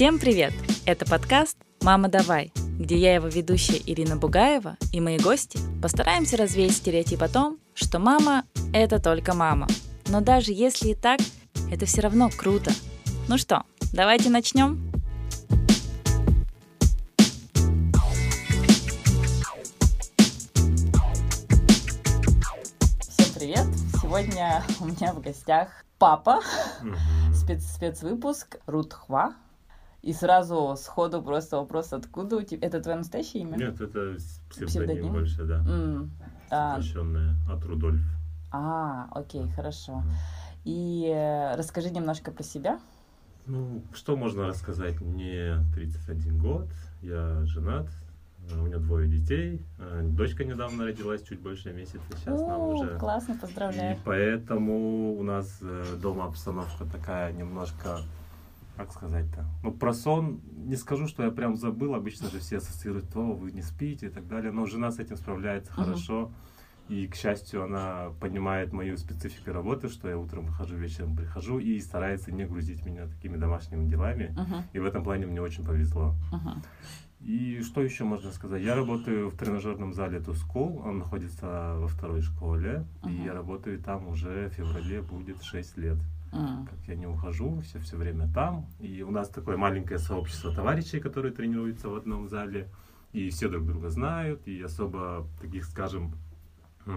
Всем привет! Это подкаст «Мама, давай», где я, его ведущая Ирина Бугаева и мои гости постараемся развеять стереотип о том, что мама – это только мама. Но даже если и так, это все равно круто. Ну что, давайте начнем? Всем привет! Сегодня у меня в гостях папа, спец спецвыпуск Рутхва. И сразу сходу просто вопрос, откуда у тебя... Это твое настоящее имя? Нет, это псевдоним, Псевдоним? больше, да. А, Сокращенное от Рудольф. а, окей, хорошо. И э, расскажи немножко про себя. Ну, что можно рассказать? Мне 31 год, я женат, э, у меня двое детей, э, дочка недавно родилась, чуть больше месяца, сейчас нам О, уже... классно, И поздравляю. поэтому у нас э, дома обстановка такая немножко, как сказать-то, ну про сон не скажу, что я прям забыл, обычно же все ассоциируют, о, вы не спите и так далее, но жена с этим справляется Мгм. хорошо, и, к счастью, она понимает мою специфику работы, что я утром выхожу, вечером прихожу, и старается не грузить меня такими домашними делами, Мгм, и в этом плане мне очень повезло. мгм. И что еще можно сказать? Я работаю в тренажерном зале School, он находится во второй школе, Мгм. и я работаю там уже в феврале будет 6 лет. Как я не ухожу, все, все время там. И у нас такое маленькое сообщество товарищей, которые тренируются в одном зале, и все друг друга знают, и особо таких, скажем,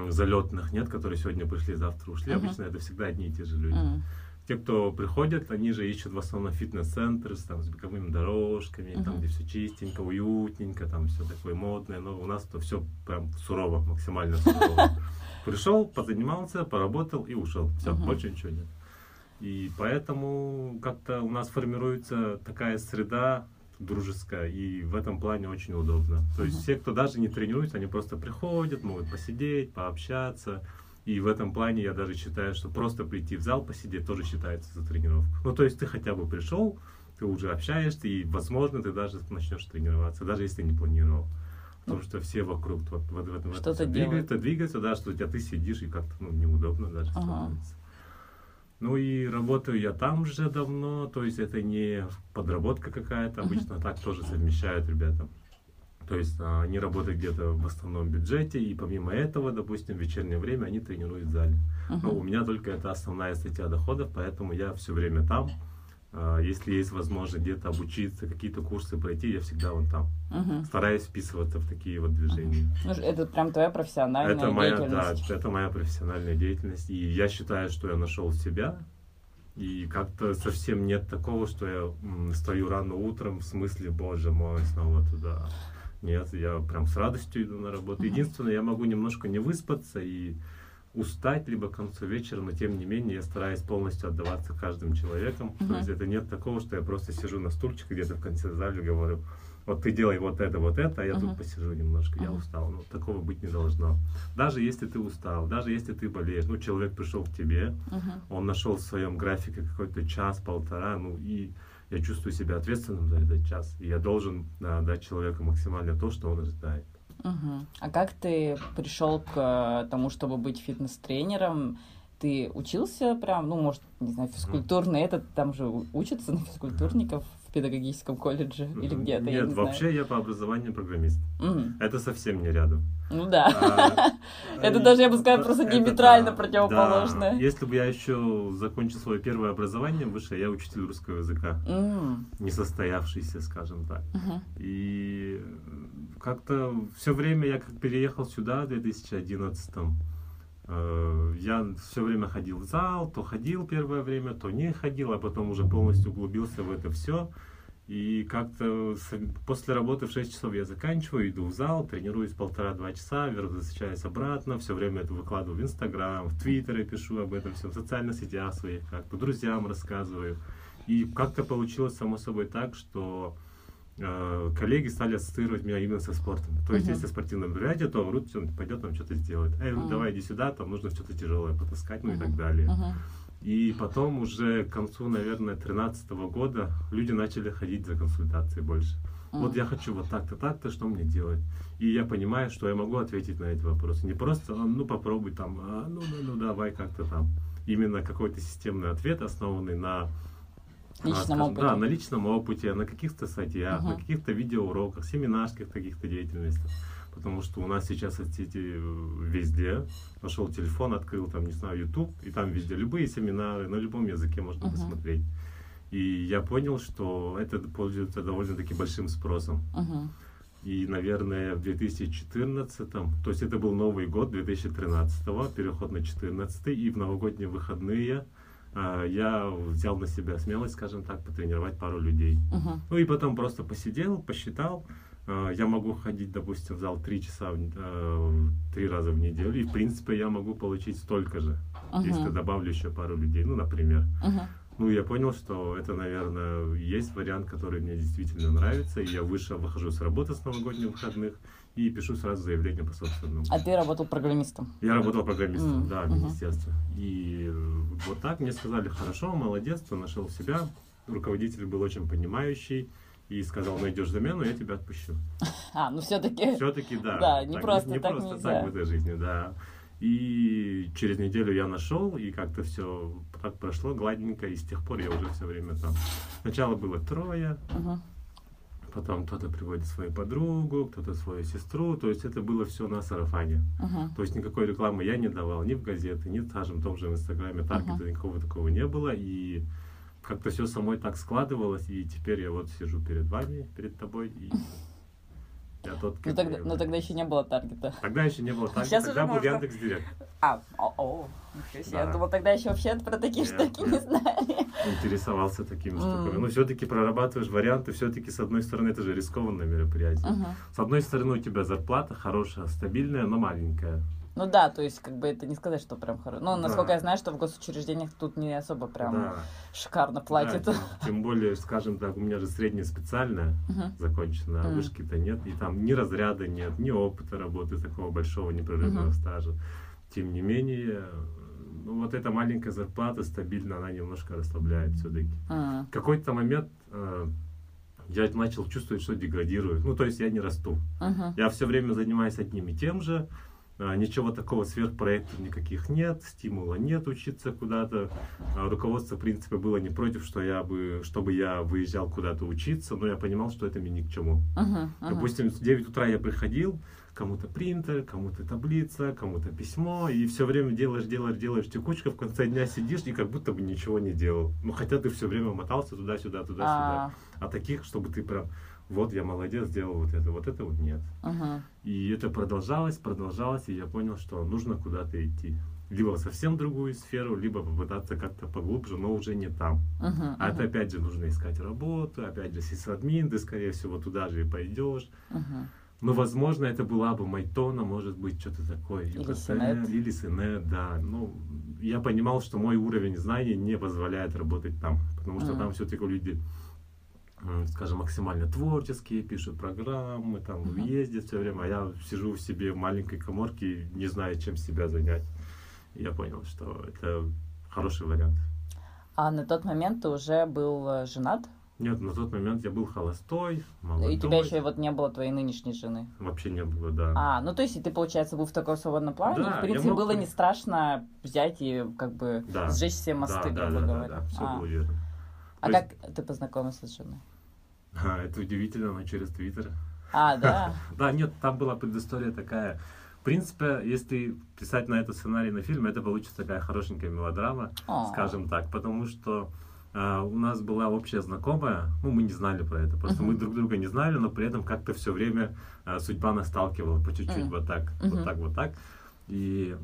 залетных нет, которые сегодня пришли, завтра ушли. Мгм. Обычно это всегда одни и те же люди. м, Те, кто приходят, они же ищут в основном фитнес-центры с, там, с беговыми дорожками, там, Мгм. где все чистенько, уютненько, там все такое модное, но у нас то все прям сурово, максимально сурово. Пришел, позанимался, поработал и ушел. Все, Мгм. больше ничего нет. И поэтому как-то у нас формируется такая среда дружеская, и в этом плане очень удобно. То есть все, кто даже не тренируется, они просто приходят, могут посидеть, пообщаться. И в этом плане я даже считаю, что просто прийти в зал посидеть тоже считается за тренировку. Ну, то есть ты хотя бы пришел, ты уже общаешься, и, возможно, ты даже начнешь тренироваться, даже если не планировал. Потому что все вокруг вот, вот, в этом- в этом Что-то двигаются, двигаются, да, что у тебя ты сидишь и как-то ну, неудобно даже Ага. становится. Ну и работаю я там же давно, то есть это не подработка какая-то, обычно так тоже совмещают ребята. То есть а, они работают где-то в основном бюджете, и помимо этого, допустим, в вечернее время они тренируют в зале. Но у меня только это основная статья доходов, поэтому я все время там. А, Если есть возможность где-то обучиться, какие-то курсы пройти, я всегда вон там. Мгм. Стараюсь вписываться в такие вот движения. Ну, Это прям твоя профессиональная Это моя, да, деятельность. это моя профессиональная деятельность. И я считаю, что я нашел себя. И как-то совсем нет такого, что я стою рано утром, в смысле, боже мой, снова туда. Нет, я прям с радостью иду на работу. Единственное, я могу немножко не выспаться и устать, либо к концу вечера, но тем не менее я стараюсь полностью отдаваться каждым человеком. Мгм. То есть это нет такого, что я просто сижу на стульчике где-то в конце зала и говорю, вот ты делай вот это, вот это, а я Мгм. тут посижу немножко, я Мгм. устал. Ну, такого быть не должно. Даже если ты устал, даже если ты болеешь, ну, человек пришел к тебе, Мгм. он нашел в своем графике какой-то час, полтора, ну, и я чувствую себя ответственным за этот час. И я должен да, дать человеку максимально то, что он ожидает. Мгм. А как ты пришел к э, тому, чтобы быть фитнес-тренером? Ты учился прям, ну, может, не знаю, физкультурный этот, там же учатся на физкультурников в педагогическом колледже или Мгм. где-то, я Нет, не вообще я по образованию программист. знаю. Мгм. Это совсем не рядом. Ну да. А, Это даже, я бы сказала, просто диаметрально да. Если бы я еще закончил свое первое образование высшее, я учитель русского языка, несостоявшийся, скажем так. И как-то все время я как переехал сюда в 2011 э, я все время ходил в зал, то ходил первое время, то не ходил, а потом уже полностью углубился в это все. И как-то после работы в 6 часов я заканчиваю, иду в зал, тренируюсь полтора-два часа, возвращаюсь обратно, все время это выкладываю в Инстаграм, в Твиттере пишу об этом все, в социальных сетях своих, как-то друзьям рассказываю. И как-то получилось само собой так, что коллеги стали ассоциировать меня именно со спортом. То есть, Мгм. если спортивное мероприятие, то Рут пойдет нам что-то сделать. Эй, Мгм. давай иди сюда, там нужно что-то тяжелое потаскать, ну и Мгм. так далее. Мгм. И потом уже к концу, наверное, 13 года люди начали ходить за консультацией больше. Вот М. я хочу вот так-то, так-то, что мне делать? И я понимаю, что я могу ответить на эти вопросы. Не просто, «А, ну попробуй там, «А, ну, ну, ну давай как-то там. Именно какой-то системный ответ, основанный на личном скажем, опыте. Да, на личном опыте, на каких-то статьях, Мгм. на каких-то видеоуроках, семинарских каких-то деятельностях. Потому что у нас сейчас эти везде. Нашел телефон, открыл там, не знаю, YouTube, и там везде любые семинары, на любом языке можно Мгм. посмотреть. И я понял, что это пользуется довольно-таки большим спросом. Мгм. И, наверное, в 2014, то есть это был Новый год 2013, переход на 14 и в новогодние выходные а, я взял на себя смелость, скажем так, потренировать пару людей. Мгм. Ну и потом просто посидел, посчитал. А, Я могу ходить, допустим, в зал три часа, э, три раза в неделю. И, в принципе, я могу получить столько же, если Мгм. добавлю еще пару людей, ну, например. Мгм. Ну, я понял, что это, наверное, есть вариант, который мне действительно нравится. И я вышел, выхожу с работы с новогодних выходных и пишу сразу заявление по собственному. А ты работал программистом? Я работал программистом, М, да, в мгм. министерстве. И вот так мне сказали, хорошо, молодец, ты нашел себя. Руководитель был очень понимающий и сказал, найдешь замену, я тебя отпущу. А, ну все-таки. Все-таки да. Да, не просто не так просто нельзя. так в этой жизни, да. И через неделю я нашел, и как-то все так прошло гладненько, и с тех пор я уже все время там. Сначала было трое, потом кто-то приводит свою подругу, кто-то свою сестру, то есть это было все на сарафане. То есть никакой рекламы я не давал ни в газеты, ни, скажем, в том же Инстаграме, таргета никакого такого не было, и как-то все самой так складывалось, и теперь я вот сижу перед вами, перед тобой, и я тот, Ну кем тогда, я ну тогда еще не было таргета. Тогда еще не было таргета, Сейчас тогда уже был можно. Яндекс Директ. А, о, о, себе. Я Да. думала, тогда еще вообще про такие Нет, штуки не знали. Интересовался такими штуками. Но все-таки прорабатываешь варианты, все-таки с одной стороны это же рискованное мероприятие. Мгм. С одной стороны у тебя зарплата хорошая, стабильная, но маленькая. Ну да, то есть, как бы это не сказать, что прям хорошо. Ну, насколько Да. я знаю, что в госучреждениях тут не особо прям Да. шикарно платят. Да, тем, тем более, скажем так, у меня же средняя специальная Мгм. закончена, а Мгм. вышки-то нет, и там ни разряда нет, ни опыта работы такого большого непрерывного Мгм. стажа. Тем не менее, ну, вот эта маленькая зарплата стабильно, она немножко расслабляет все-таки. М. В какой-то момент э, я начал чувствовать, что деградирую. Ну, то есть я не расту. Мгм. Я все время занимаюсь одним и тем же. а, Ничего такого сверхпроектов никаких нет, стимула нет учиться куда-то. А, Руководство, в принципе, было не против, что я бы, чтобы я выезжал куда-то учиться, но я понимал, что это мне ни к чему. Мгм. Мгм. Допустим, в 9 утра я приходил, кому-то принтер, кому-то таблица, кому-то письмо, и все время делаешь, делаешь, делаешь текучка, в конце дня сидишь и как будто бы ничего не делал. Ну, хотя ты все время мотался туда-сюда, туда-сюда. А, А таких, чтобы ты прям, вот я молодец, сделал вот это, вот это вот нет. И это продолжалось, продолжалось, и я понял, что нужно куда-то идти. Либо в совсем другую сферу, либо попытаться как-то поглубже, но уже не там. Мгм. А это Мгм. опять же нужно искать работу, опять же сисадмин, ты скорее всего туда же и пойдешь. Мгм. Ну, возможно, это была бы Майтона, может быть, что-то такое. Или Синет. Или Синет, да. Ну, я понимал, что мой уровень знаний не позволяет работать там. Потому что Мгм. там все-таки люди, м, скажем, максимально творческие, пишут программы, там, Мгм. ездят все время. А я сижу в себе в маленькой коморке не знаю, чем себя занять. Я понял, что это хороший вариант. А на тот момент ты уже был э, женат? Нет, на тот момент я был холостой, молодой. И у тебя еще вот не было твоей нынешней жены. Вообще не было, да. А, ну то есть и ты, получается, был в таком свободном плавании, Да, в принципе, мог было не страшно взять и как бы Да. сжечь все мосты, да, да, грубо да, да, говоря. да, все а было верно. а То есть- как ты познакомился с женой? А, это удивительно, но через Твиттер. А, да. Да, нет, там была предыстория такая. В принципе, если писать на это сценарий на фильм, это получится такая хорошенькая мелодрама, скажем так, потому что а, у нас была общая знакомая, ну, мы не знали про это, просто мы Мгм. друг друга не знали, но при этом как-то все время а, судьба нас сталкивала по чуть-чуть Мгм. вот так, Мгм. вот так, вот так. И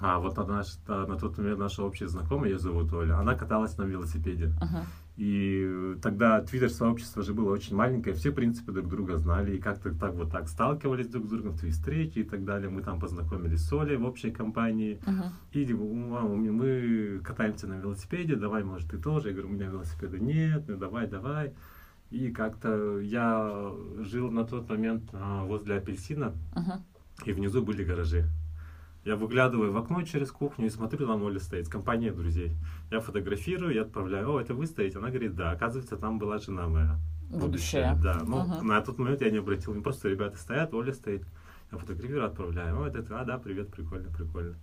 а, вот на, наш, на тот момент наша общая знакомая, ее зовут Оля, она каталась на велосипеде. Мгм. И тогда твиттер-сообщество же было очень маленькое, все, в принципе, друг друга знали, и как-то так вот так сталкивались друг с другом, твит встречи и так далее. Мы там познакомились с Олей в общей компании. Мгм. И типа, «Мам, мы катаемся на велосипеде, давай, может, ты тоже. Я говорю, у меня велосипеда нет, ну давай, давай. И как-то я жил на тот момент а, возле апельсина, Мгм. и внизу были гаражи. Я выглядываю в окно через кухню и смотрю, там Оля стоит с компанией друзей. Я фотографирую, я отправляю, о, это вы стоите? Она говорит, да. Оказывается, там была жена моя. Будущее. Да, ну, Мгм. на тот момент я не обратил, просто ребята стоят, Оля стоит, я фотографирую, отправляю. О, это, а, да, привет, прикольно, прикольно.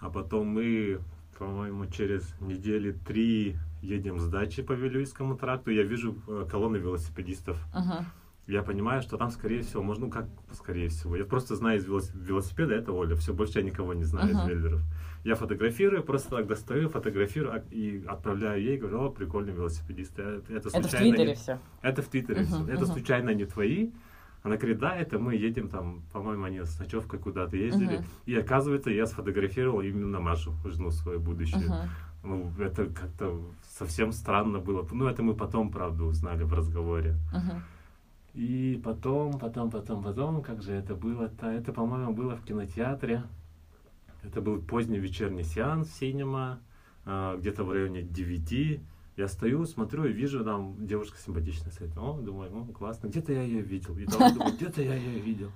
А потом мы по-моему, через недели три едем с дачи по Вилюйскому тракту, я вижу э, колонны велосипедистов. Ага. Я понимаю, что там, скорее всего, можно, ну как, скорее всего, я просто знаю из велос- велосипеда, это Оля, все, больше я никого не знаю Ага. из веллеров. Я фотографирую, просто так достаю, фотографирую а- и отправляю ей, говорю, о, прикольный велосипедист. Это, это, Это в случайно Твиттере не- все. Это в Твиттере Мгм, всё. Это мгм. случайно не твои. Она говорит, да, это мы едем там, по-моему, они с ночевкой куда-то ездили. Мгм. И оказывается, я сфотографировал именно Машу, жену свою будущую. Ага. Ну, это как-то совсем странно было. Ну, это мы потом, правда, узнали в разговоре. Ага. И потом, потом, потом, потом, как же это было-то? Это, по-моему, было в кинотеатре. Это был поздний вечерний сеанс синема, а, где-то в районе 9. Я стою, смотрю и вижу, там девушка симпатичная стоит. О, думаю, ну, классно, где-то я ее видел. И там думаю, где-то я ее видел.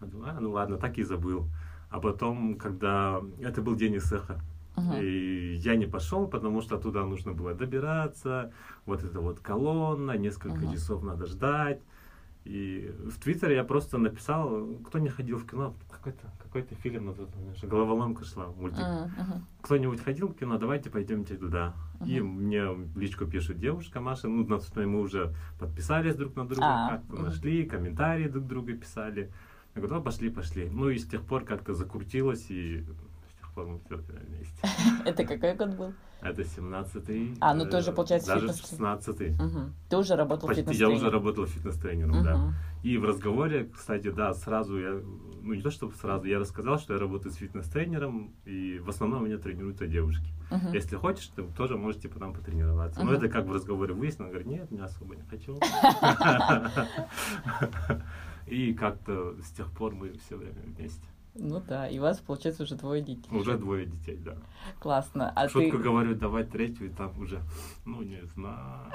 Я думаю, а, ну ладно, так и забыл. А потом, когда... Это был день Исеха. Ага. И я не пошел, потому что туда нужно было добираться, вот эта вот колонна, несколько Ага. часов надо ждать. И в Твиттере я просто написал, кто не ходил в кино, какой-то какой фильм на тот момент, головоломка шла, мультик. Ага. Кто-нибудь ходил в кино, давайте пойдемте туда. И Ага. мне личку пишет девушка Маша, ну, на тот момент мы уже подписались друг на друга, А, как-то нашли, комментарии друг друга писали. Я говорю, ну, пошли, пошли. Ну, и с тех пор как-то закрутилось, и с тех пор мы все вместе. Это какой год был? Это 17-й. А, ну, ты э, получается, Даже фитнес- 16-й. Мгм. Ты уже работал Почти, фитнес я уже работал фитнес-тренером, да. И в разговоре, кстати, да, сразу я, ну не то чтобы сразу, я рассказал, что я работаю с фитнес-тренером, и в основном меня тренируются девушки. Мгм. Если хочешь, ты тоже можете потом потренироваться. Но Мгм. это как в разговоре выяснилось, говорит, нет, не особо не хочу. И как-то с тех пор мы все время вместе. Ну да, и у вас, получается, уже двое детей. Уже двое детей, да. Классно. А, Шутку ты... говорю, давай третью, и там уже, ну не знаю.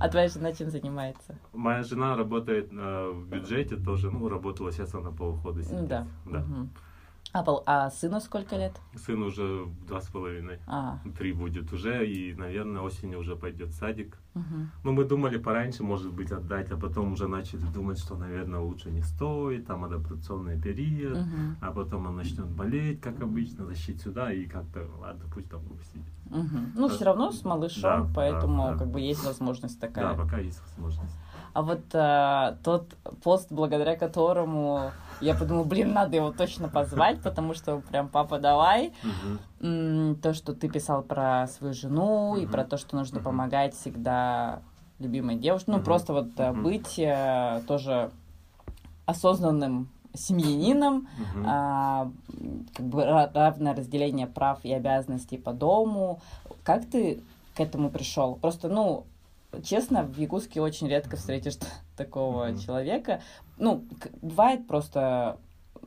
а твоя жена чем занимается? Моя жена работает э, в бюджете тоже, ну, работала, сейчас она по уходу Ну сидит. да. Да. А, пол- а сыну сколько лет? Сын уже два с половиной, А, три будет уже, и, наверное, осенью уже пойдет в садик. мгм. Ну, мы думали пораньше, может быть, отдать, а потом уже начали думать, что, наверное, лучше не стоит, там адаптационный период, Мгм. а потом он начнет болеть, как обычно, защитить сюда, и как-то, ладно, пусть там сидит. Мгм. Ну, Да. все равно с малышом, Да, да, поэтому да. как бы есть возможность такая. Да, пока есть возможность. А вот а, тот пост, благодаря которому я подумала, блин, надо его точно позвать, потому что прям папа давай. То, что ты писал про свою жену и про то, что нужно помогать всегда любимой девушке. Ну, просто вот Мгм. быть а, тоже осознанным семьянином, а, как бы ра- равное разделение прав и обязанностей по дому. Как ты к этому пришел? Просто, ну, честно, в Якутске очень редко встретишь такого Мгм. человека. Ну, бывает просто...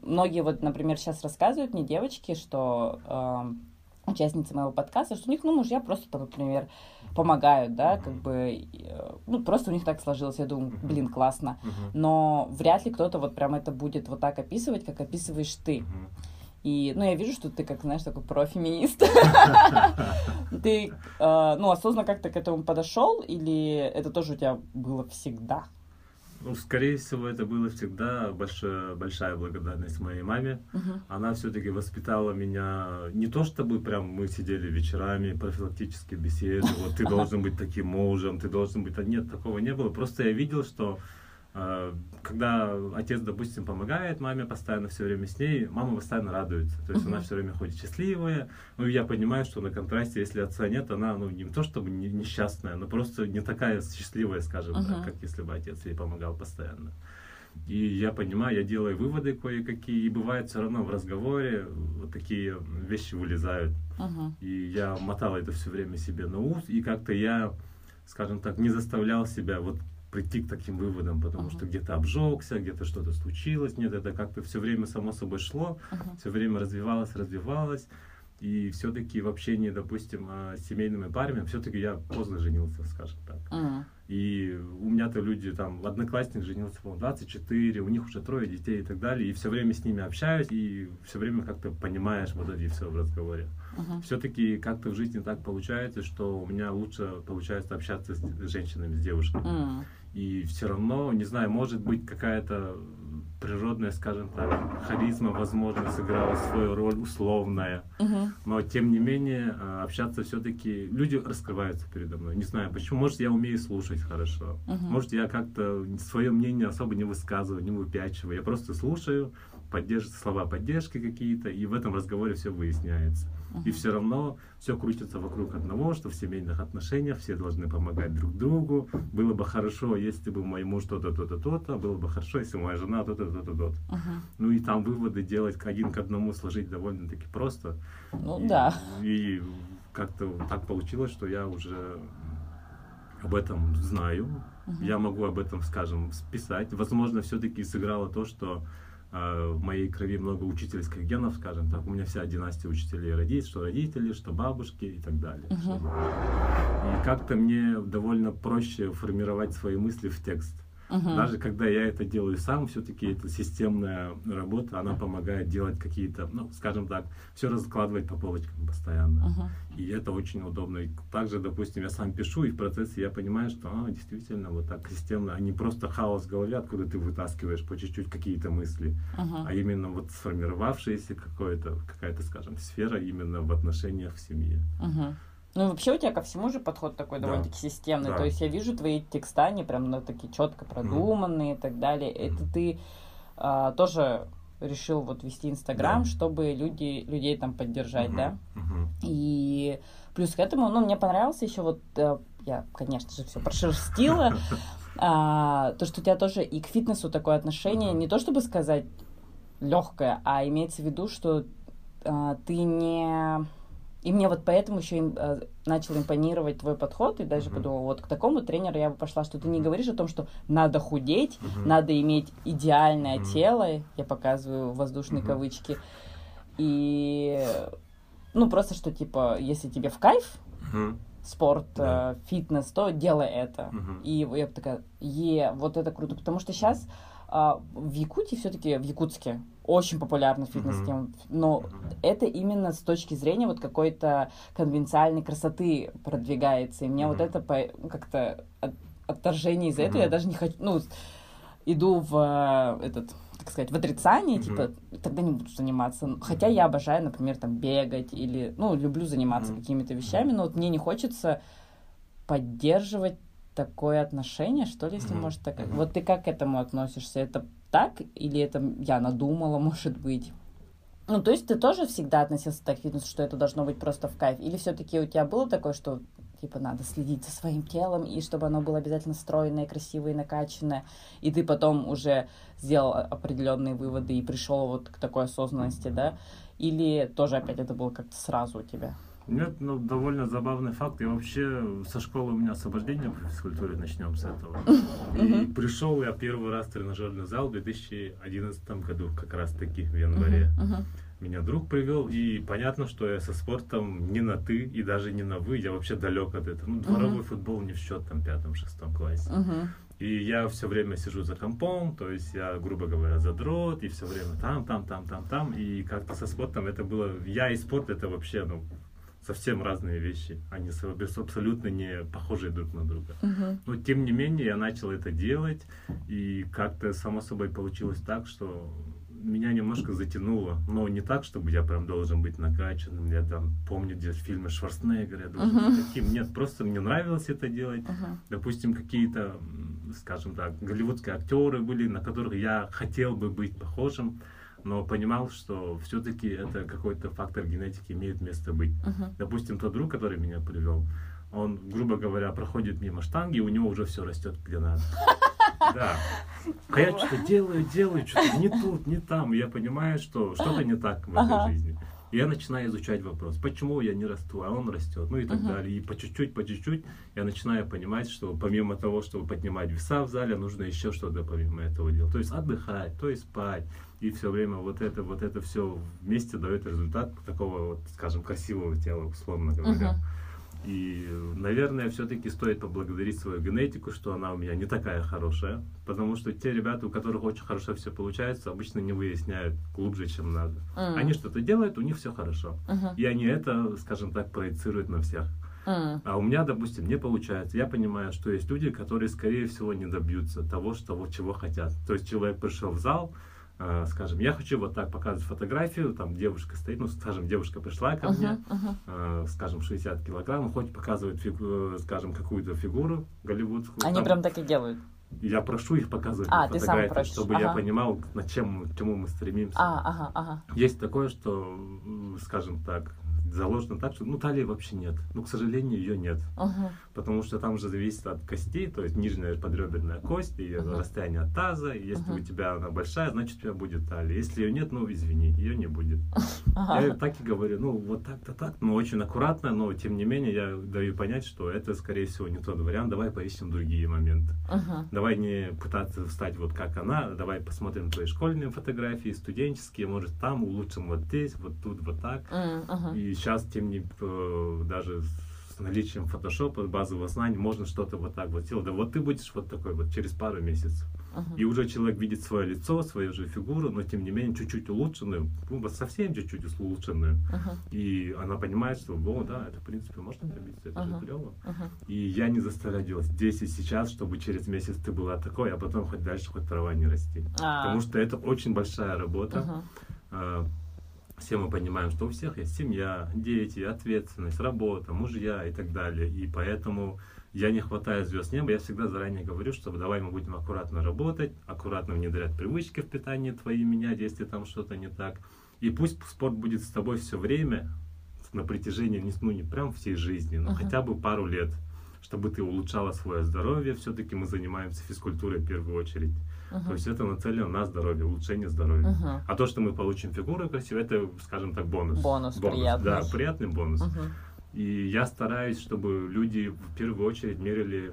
Многие вот, например, сейчас рассказывают мне девочки, что эм, участницы моего подкаста, что у них, ну, мужья просто там, например, помогают, да, как бы, э, ну, просто у них так сложилось. Я думаю, блин, классно Мгм. но вряд ли кто-то вот прям это будет вот так описывать, как описываешь ты. Мгм. И, ну, я вижу, что ты, как, знаешь, такой профеминист. Ты, э, ну, осознанно как-то к этому подошел, или это тоже у тебя было всегда? Ну, скорее всего, это было всегда большая, большая благодарность моей маме. Она все-таки воспитала меня не то чтобы прям мы сидели вечерами, профилактические беседы, вот ты должен быть таким мужем, ты должен быть... Нет, такого не было. Просто я видел, что когда отец, допустим, помогает маме постоянно все время с ней, мама постоянно радуется. То есть Мгм. она все время ходит счастливая. Ну, я понимаю, что на контрасте, если отца нет, она, ну, не то чтобы не- несчастная, но просто не такая счастливая, скажем Мгм. так, как если бы отец ей помогал постоянно. И я понимаю, я делаю выводы кое-какие, и бывает все равно в разговоре вот такие вещи вылезают. Мгм. И я мотал это все время себе на ус, и как-то я, скажем так, не заставлял себя вот прийти к таким выводам, потому Мгм. что где-то обжегся, где-то что-то случилось. Нет, это как-то все время само собой шло, Мгм. все время развивалось, развивалось. И все-таки в общении, допустим, а, с семейными парами, все-таки я поздно женился, скажем так. Мгм. И у меня-то люди, там, одноклассник женился, по-моему, 24, у них уже трое детей и так далее, и все время с ними общаюсь, и все время как-то понимаешь вот эти все в разговоре. Мгм. Все-таки как-то в жизни так получается, что у меня лучше получается общаться с женщинами, с девушками. М. И все равно, не знаю, может быть какая-то природная, скажем так, харизма, возможно, сыграла свою роль условная. Uh-huh. Но тем не менее, э, общаться все-таки люди раскрываются передо мной. Не знаю почему. Может, я умею слушать хорошо. Uh-huh. Может, я как-то свое мнение особо не высказываю, не выпячиваю. Я просто слушаю, поддерж... слова поддержки какие-то, и в этом разговоре все выясняется. И все равно все крутится вокруг одного, что в семейных отношениях все должны помогать друг другу. Было бы хорошо, если бы мой муж то-то, то-то, то-то. Было бы хорошо, если моя жена то-то, то-то, то-то. Ну и там выводы делать один к одному сложить довольно-таки просто. Ну и, да. И как-то так получилось, что я уже об этом знаю. Uh-huh. Я могу об этом, скажем, списать. Возможно, все-таки сыграло то, что в моей крови много учительских генов, скажем так. У меня вся династия учителей родить, что родители, что бабушки и так далее. Uh-huh. И как-то мне довольно проще формировать свои мысли в текст. Угу. Даже когда я это делаю сам, все-таки эта системная работа, она помогает делать какие-то, ну, скажем так, все раскладывать по полочкам постоянно. Угу. И это очень удобно. И также, допустим, я сам пишу, и в процессе я понимаю, что а, действительно вот так системно, а не просто хаос в голове, откуда ты вытаскиваешь по чуть-чуть какие-то мысли, угу. а именно вот сформировавшаяся какое-то, какая-то, скажем, сфера именно в отношениях в семье. Угу. Ну, вообще у тебя ко всему же подход такой да. довольно-таки системный. Да. То есть я вижу твои текста, они прям ну, такие четко продуманные mm. и так далее. Mm. Это ты а, тоже решил вот вести Инстаграм, да. чтобы люди, людей там поддержать, mm-hmm. да? Mm-hmm. И плюс к этому, ну, мне понравился еще вот, э, я, конечно же, все прошерстила, а, то, что у тебя тоже и к фитнесу такое отношение, не то чтобы сказать легкое, а имеется в виду, что а, ты не и мне вот поэтому еще им, э, начал импонировать твой подход, и даже uh-huh. подумала, вот к такому тренеру я бы пошла, что ты не говоришь о том, что надо худеть, uh-huh. надо иметь идеальное uh-huh. тело, я показываю воздушные uh-huh. кавычки, и ну просто что типа, если тебе в кайф, uh-huh спорт, да. э, фитнес, то делай это. Угу. И я такая, е, вот это круто, потому что сейчас а, в Якутии все-таки, в Якутске, очень популярна фитнес-тема, mm-hmm. но mm-hmm. это именно с точки зрения вот какой-то конвенциальной красоты продвигается, и мне mm-hmm. вот это по, как-то от, отторжение из-за mm-hmm. этого, я даже не хочу, ну, иду в этот, так сказать, в отрицание, mm-hmm. типа, тогда не буду заниматься. Хотя я обожаю, например, там, бегать или, ну, люблю заниматься mm-hmm. какими-то вещами, но вот мне не хочется поддерживать такое отношение, что ли, если mm-hmm. может так. Mm-hmm. Вот ты как к этому относишься? Это так или это я надумала, может быть? Ну, то есть ты тоже всегда относился так к фитнесу, что это должно быть просто в кайф? Или все-таки у тебя было такое, что типа надо следить за своим телом, и чтобы оно было обязательно стройное, красивое, накачанное, и ты потом уже сделал определенные выводы и пришел вот к такой осознанности, да? Или тоже опять это было как-то сразу у тебя? Нет, ну довольно забавный факт. Я вообще со школы у меня освобождение по физкультуре, начнем с этого. И пришел я первый раз в тренажерный зал в 2011 году, как раз таки в январе. Меня друг привел, и понятно, что я со спортом не на ты и даже не на вы, я вообще далек от этого. Ну, дворовой футбол не в счет там пятом-шестом классе. И я все время сижу за компом, то есть я, грубо говоря, задрот, и все время там, там, там, там, там. И как-то со спортом это было... Я и спорт это вообще, ну, совсем разные вещи. Они абсолютно не похожи друг на друга. Uh-huh. Но тем не менее я начал это делать, и как-то само собой получилось так, что меня немножко затянуло, но не так, чтобы я прям должен быть накачанным. Я там помню, где в фильме Шварценеггера я должен uh-huh. быть таким. Нет, просто мне нравилось это делать. Uh-huh. Допустим, какие-то, скажем так, голливудские актеры были, на которых я хотел бы быть похожим но понимал, что все-таки это какой-то фактор генетики имеет место быть. Uh-huh. Допустим, тот друг, который меня привел, он, грубо говоря, проходит мимо штанги, и у него уже все растет где надо. Да. А я что-то делаю, делаю, что-то не тут, не там. И я понимаю, что что-то не так в этой жизни. И я начинаю изучать вопрос, почему я не расту, а он растет, ну и так uh-huh. далее. И по чуть-чуть, по чуть-чуть я начинаю понимать, что помимо того, чтобы поднимать веса в зале, нужно еще что-то помимо этого делать. То есть отдыхать, то есть спать. И все время вот это, вот это все вместе дает результат такого, вот, скажем, красивого тела, условно говоря. Uh-huh. И, наверное, все-таки стоит поблагодарить свою генетику, что она у меня не такая хорошая, потому что те ребята, у которых очень хорошо все получается, обычно не выясняют глубже, чем надо. Mm. Они что-то делают, у них все хорошо. Uh-huh. И они это, скажем так, проецируют на всех. Mm. А у меня, допустим, не получается. Я понимаю, что есть люди, которые, скорее всего, не добьются того, что, чего хотят. То есть человек пришел в зал, скажем, я хочу вот так показывать фотографию, там девушка стоит, ну, скажем, девушка пришла ко мне, Мгм, мгм. э, скажем, 60 килограмм, хочет показывать, фигу- э, скажем, какую-то фигуру голливудскую. Они там, прям так и делают. Я прошу их показывать А, ты сам просишь, чтобы я ага. понимал, над чем, к чему мы стремимся. А, ага, ага. Есть такое, что, скажем так, заложено так, что ну талии вообще нет. Ну, к сожалению, ее нет. Мгм. Потому что там же зависит от костей, то есть нижняя подреберная кость и Мгм. расстояние от таза. Если Мгм. у тебя она большая, значит у тебя будет талия. Если ее нет, ну извини, ее не будет. Ага. Я так и говорю, ну вот так-то так, но очень аккуратно, но тем не менее я даю понять, что это скорее всего не тот вариант. Давай поищем другие моменты. Мгм. Давай не пытаться встать вот как она, давай посмотрим твои школьные фотографии, студенческие, может там улучшим вот здесь, вот тут, вот так. Мгм. И сейчас тем не э, даже с наличием фотошопа, базового знаний, можно что-то вот так вот делать. Да вот ты будешь вот такой вот через пару месяцев. Мгм. И уже человек видит свое лицо, свою же фигуру, но тем не менее чуть-чуть улучшенную, ну, совсем чуть-чуть улучшенную. Мгм. И она понимает, что, о, да, это в принципе можно добиться, это Ага. же клево. Мгм. И я не заставляю делать здесь и сейчас, чтобы через месяц ты была такой, а потом хоть дальше хоть трава не расти. А. Потому что это очень большая работа. Мгм. Все мы понимаем, что у всех есть семья, дети, ответственность, работа, мужья и так далее. И поэтому я не хватаю звезд неба, я всегда заранее говорю, что давай мы будем аккуратно работать, аккуратно внедрять привычки в питании твои, менять, если там что-то не так. И пусть спорт будет с тобой все время, на протяжении, ну не прям всей жизни, но Ага. хотя бы пару лет, чтобы ты улучшала свое здоровье. Все-таки мы занимаемся физкультурой в первую очередь. Мгм. То есть это нацелено на здоровье, улучшение здоровья. Мгм. А то, что мы получим фигуру красивую, это, скажем так, бонус. Бонус приятный. Да, приятный бонус. Мгм. И я стараюсь, чтобы люди в первую очередь мерили,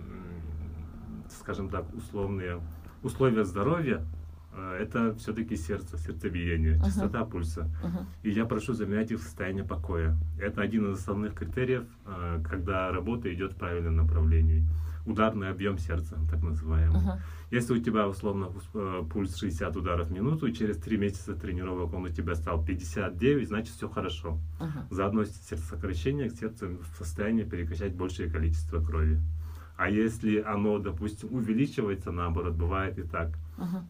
скажем так, условные условия здоровья. Э, Это все-таки сердце, сердцебиение, Мгм. частота пульса. Мгм. И я прошу заменять их в состояние покоя. Это один из основных критериев, э, когда работа идет в правильном направлении. Ударный объем сердца, так называемый. Мгм. Если у тебя условно э, пульс 60 ударов в минуту, и через 3 месяца тренировок он у тебя стал 59, значит все хорошо. Мгм. Заодно сердцесокращение к сердцу в состоянии перекачать большее количество крови. А если оно, допустим, увеличивается, наоборот, бывает и так, Мгм.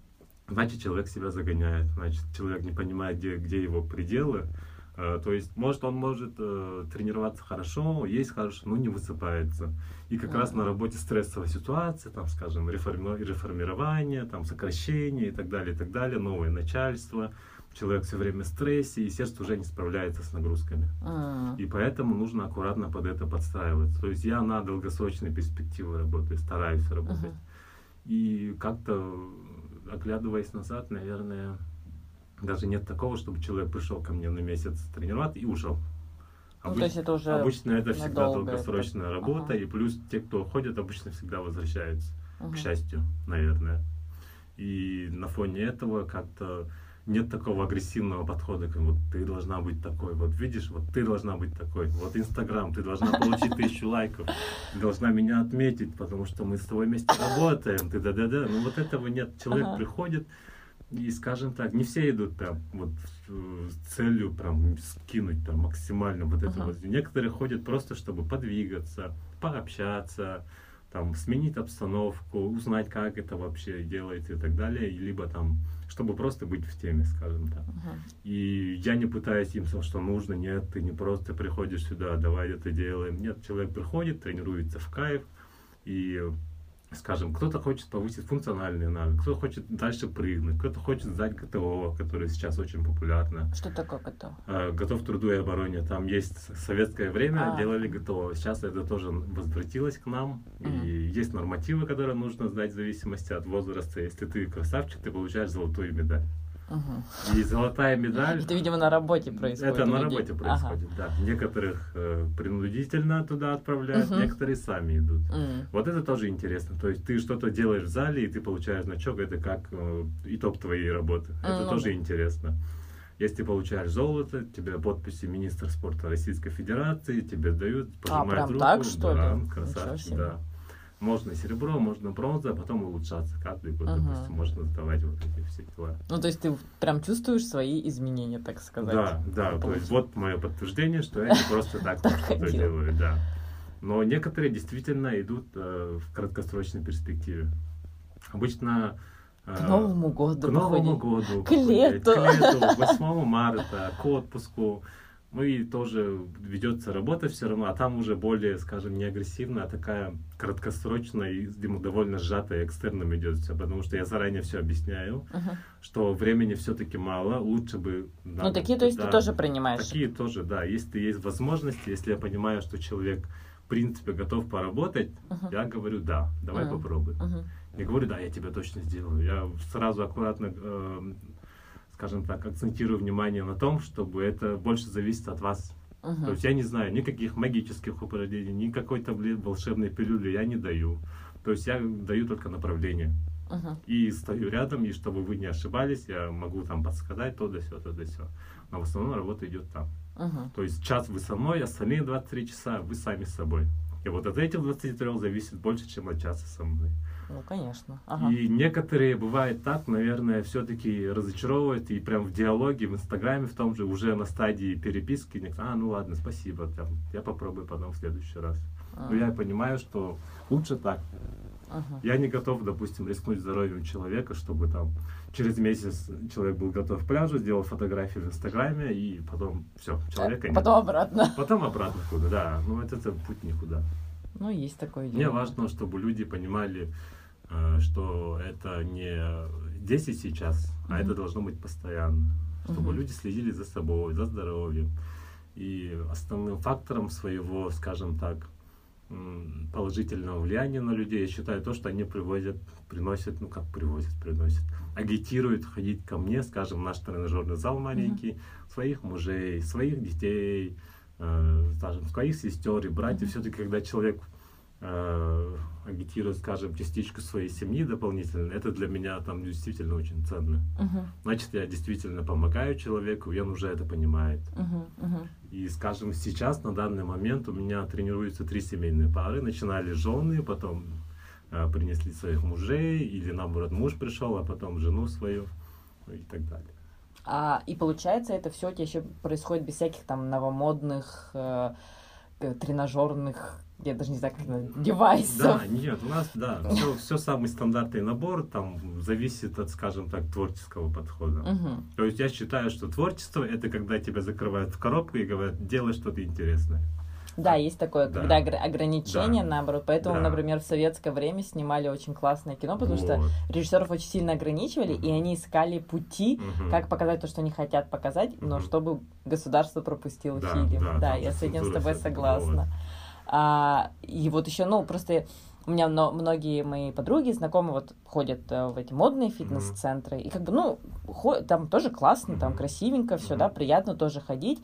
значит человек себя загоняет, значит человек не понимает, где, где его пределы. Э, То есть, может, он может э, тренироваться хорошо, есть хорошо, но не высыпается. И как раз Мгм. на работе стрессовая ситуация, там, скажем, реформи- реформирование, там, сокращение и так далее, и так далее, новое начальство. Человек все время в стрессе, и сердце уже не справляется с нагрузками. М. И поэтому нужно аккуратно под это подстраиваться. То есть я на долгосрочной перспективе работаю, стараюсь работать. Мгм. И как-то, оглядываясь назад, наверное, даже нет такого, чтобы человек пришел ко мне на месяц тренироваться и ушел. Ну, Обыч- то есть это уже Обычно это всегда долгосрочная это. работа, Ага. и плюс те, кто уходят, обычно всегда возвращаются, Мгм. к счастью, наверное. И на фоне этого как-то нет такого агрессивного подхода, как вот ты должна быть такой, вот видишь, вот ты должна быть такой, вот Инстаграм, ты должна получить тысячу лайков, ты должна меня отметить, потому что мы с тобой вместе работаем, ты да-да-да, ну вот этого нет, человек Ага. приходит, и, скажем так, не все идут прям вот э, с целью прям скинуть там максимально вот это Ага. вот. Некоторые ходят просто, чтобы подвигаться, пообщаться, там, сменить обстановку, узнать, как это вообще делается и так далее, либо там, чтобы просто быть в теме, скажем так. Мгм. И я не пытаюсь им сказать, что нужно, нет, ты не просто приходишь сюда, давай это делаем. Нет, человек приходит, тренируется в кайф, и, скажем, кто-то хочет повысить функциональные навыки, кто хочет дальше прыгнуть, кто-то хочет сдать ГТО, которое сейчас очень популярно. Что такое ГТО? Э, Готов к труду и обороне. Там есть советское время, А. делали ГТО. Сейчас это тоже возвратилось к нам. Мгм. И есть нормативы, которые нужно сдать в зависимости от возраста. Если ты красавчик, ты получаешь золотую медаль. Мгм. И золотая медаль... Это, видимо, на работе происходит. Это на работе Ага. происходит, да. Некоторых э, принудительно туда отправляют, Мгм. некоторые сами идут. М. Вот это тоже интересно. То есть ты что-то делаешь в зале, и ты получаешь значок, это как э, итог твоей работы. Это Ну тоже интересно. Если ты получаешь золото, тебе подписи министра спорта Российской Федерации, тебе дают, пожимают прям руку. так, что да, ли? Красавчик, да. Можно серебро, можно бронза, а потом улучшаться. Каждый год, Мгм. допустим, можно сдавать вот эти все дела. Ну, то есть ты прям чувствуешь свои изменения, так сказать. Да, да, то есть вот мое подтверждение, что я не просто так что-то делаю, да. Но некоторые действительно идут э, в краткосрочной перспективе. Обычно К Новому году. К Новому году. К лету. К лету, 8 марта, к отпуску. Ну и тоже ведется работа все равно, а там уже более, скажем, не агрессивная, а такая краткосрочная и довольно сжатая экстерном идет все, потому что я заранее все объясняю, Мгм. что времени все-таки мало, лучше бы... Ну, надо- такие, то есть, да, ты тоже принимаешь. Такие тоже, да. Если есть возможности, если я понимаю, что человек в принципе готов поработать, Мгм. я говорю, да, давай Мгм. попробуй. Мгм. Не говорю, да, я тебя точно сделаю. Я сразу аккуратно, э, скажем так, акцентирую внимание на том, чтобы это больше зависит от вас. Мгм. То есть я не знаю никаких магических упражнений, ни какой-то блин, волшебной пилюли я не даю. То есть я даю только направление. Мгм. И стою рядом, и чтобы вы не ошибались, я могу там подсказать то да сё, то да сё. Но в основном работа идет там. Мгм. То есть час вы со мной, остальные 23 часа вы сами с собой. И вот от этих 23 зависит больше, чем от часа со мной. Ну, конечно. Ага. И некоторые, бывает так, наверное, все-таки разочаровывают, и прям в диалоге, в Инстаграме, в том же, уже на стадии переписки, некто, а, ну ладно, спасибо, там, я попробую потом в следующий раз. Но я понимаю, что лучше так. Мгм. Я не готов, допустим, рискнуть здоровьем человека, чтобы там через месяц человек был готов к пляжу, сделал фотографии в Инстаграме, и потом все, человека нет. Потом обратно. Потом обратно куда, да. Ну, это, это путь никуда. Ну, есть такое дело. Мне важно, чтобы люди понимали, что это не здесь и сейчас, а Мгм. это должно быть постоянно. Чтобы Мгм. люди следили за собой, за здоровьем. И основным фактором своего, скажем так, положительного влияния на людей, я считаю то, что они привозят, приносят, ну как привозят, приносят, агитируют ходить ко мне, скажем, в наш тренажерный зал маленький, своих мужей, своих детей, э, скажем, своих сестер и братьев. Мгм. Все-таки, когда человек э, скажем, частичку своей семьи дополнительно, это для меня там действительно очень ценно. Мгм. Значит, я действительно помогаю человеку, и он уже это понимает. Мгм. Мгм. И, скажем, сейчас, на данный момент, у меня тренируются три семейные пары. Начинали жены, потом э, принесли своих мужей, или наоборот, муж пришел, а потом жену свою, ну и так далее. А, и получается, это все у тебя еще происходит без всяких там новомодных э, тренажерных, я даже не знаю, как это, девайсов. Да, нет, у нас, да, все, все самый стандартный набор, там зависит от, скажем так, творческого подхода. Мгм. То есть я считаю, что творчество это когда тебя закрывают в коробку и говорят, делай что-то интересное. Да, есть такое, Да. когда огр- ограничения, Да. наоборот. Поэтому, Да. например, в советское время снимали очень классное кино, потому что Вот. режиссеров очень сильно ограничивали, и Мгм. они искали пути, Мгм. как показать то, что они хотят показать, но Мгм. чтобы государство пропустило Да, фильм. да, Да, там я с этим с тобой согласна. А, и вот еще, ну, просто у меня мно- многие мои подруги, знакомые, вот ходят э, в эти модные фитнес-центры, и как бы, ну, хо- там тоже классно, там красивенько все, да, приятно тоже ходить.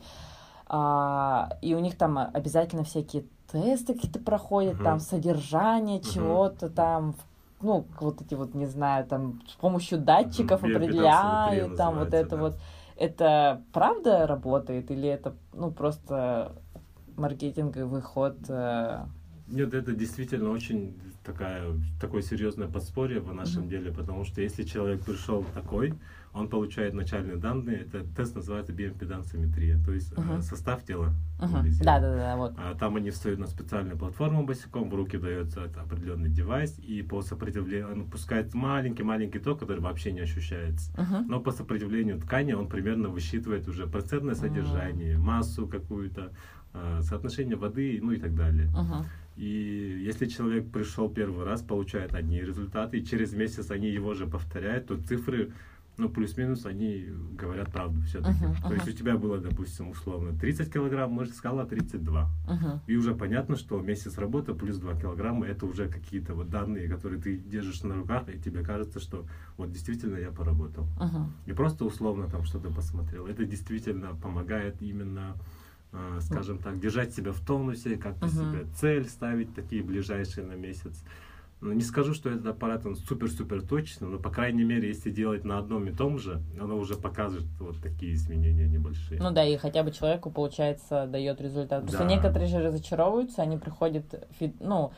А, и у них там обязательно всякие тесты какие-то проходят, там содержание чего-то там, ну, вот эти вот, не знаю, там с помощью датчиков определяют, там вот это да. вот. Это правда работает или это, ну, просто маркетинговый ход? э, Нет, это действительно очень такая, такое серьезное подспорье в нашем Мгм. деле, потому что если человек пришел такой, он получает начальные данные, это тест называется биомпедансометрия, то есть Мгм. состав тела. анализирует. Да, да, да, вот. А Там они встают на специальную платформу босиком, в руки дается определенный девайс, и по сопротивлению он пускает маленький-маленький ток, который вообще не ощущается. Мгм. Но по сопротивлению ткани он примерно высчитывает уже процентное содержание, массу какую-то, соотношение воды, ну и так далее. Мгм. И если человек пришел первый раз, получает одни результаты, и через месяц они его же повторяют, то цифры, ну, плюс-минус, они говорят правду все-таки. Мгм, То есть у тебя было, допустим, условно 30 килограмм, может, сказала 32. Мгм. И уже понятно, что месяц работы плюс 2 килограмма, это уже какие-то вот данные, которые ты держишь на руках, и тебе кажется, что вот действительно я поработал. Мгм. Не просто условно там что-то посмотрел. Это действительно помогает именно, э, скажем так, держать себя в тонусе, как-то Мгм. себе цель ставить, такие ближайшие на месяц. Ну, не скажу, что этот аппарат он супер-супер точный, но, по крайней мере, если делать на одном и том же, оно уже покажет вот такие изменения небольшие. Ну да, и хотя бы человеку, получается, дает результат. Просто Да. некоторые же разочаровываются, они приходят ну,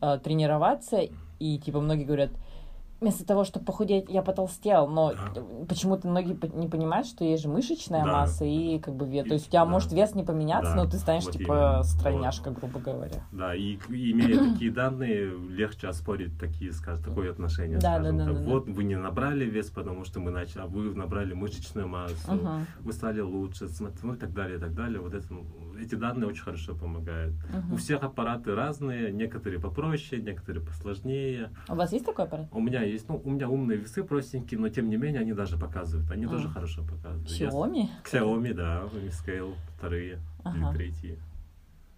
э, тренироваться, и типа многие говорят, вместо того, чтобы похудеть, я потолстел, но Да. почему-то многие не понимают, что есть же мышечная Да. масса и как бы вес. То есть у тебя да. может вес не поменяться, Да, но ты станешь вот типа именно. стройняшка, грубо говоря. Да, и имея такие данные, легче оспорить такие, скажем, такое отношение. Да, скажем да, да, так. да, да. Вот вы не набрали вес, потому что мы начали, а вы набрали мышечную массу, Мгм, вы стали лучше, ну и так далее, и так далее. Вот это, эти данные очень хорошо помогают. мгм. У всех аппараты разные, некоторые попроще, некоторые посложнее. У вас есть такой аппарат? У меня есть, ну, у меня умные весы простенькие, но тем не менее они даже показывают. Они А. тоже хорошо показывают. Я с- Xiaomi? Xiaomi, да, Mi Scale вторые Ага. или третьи.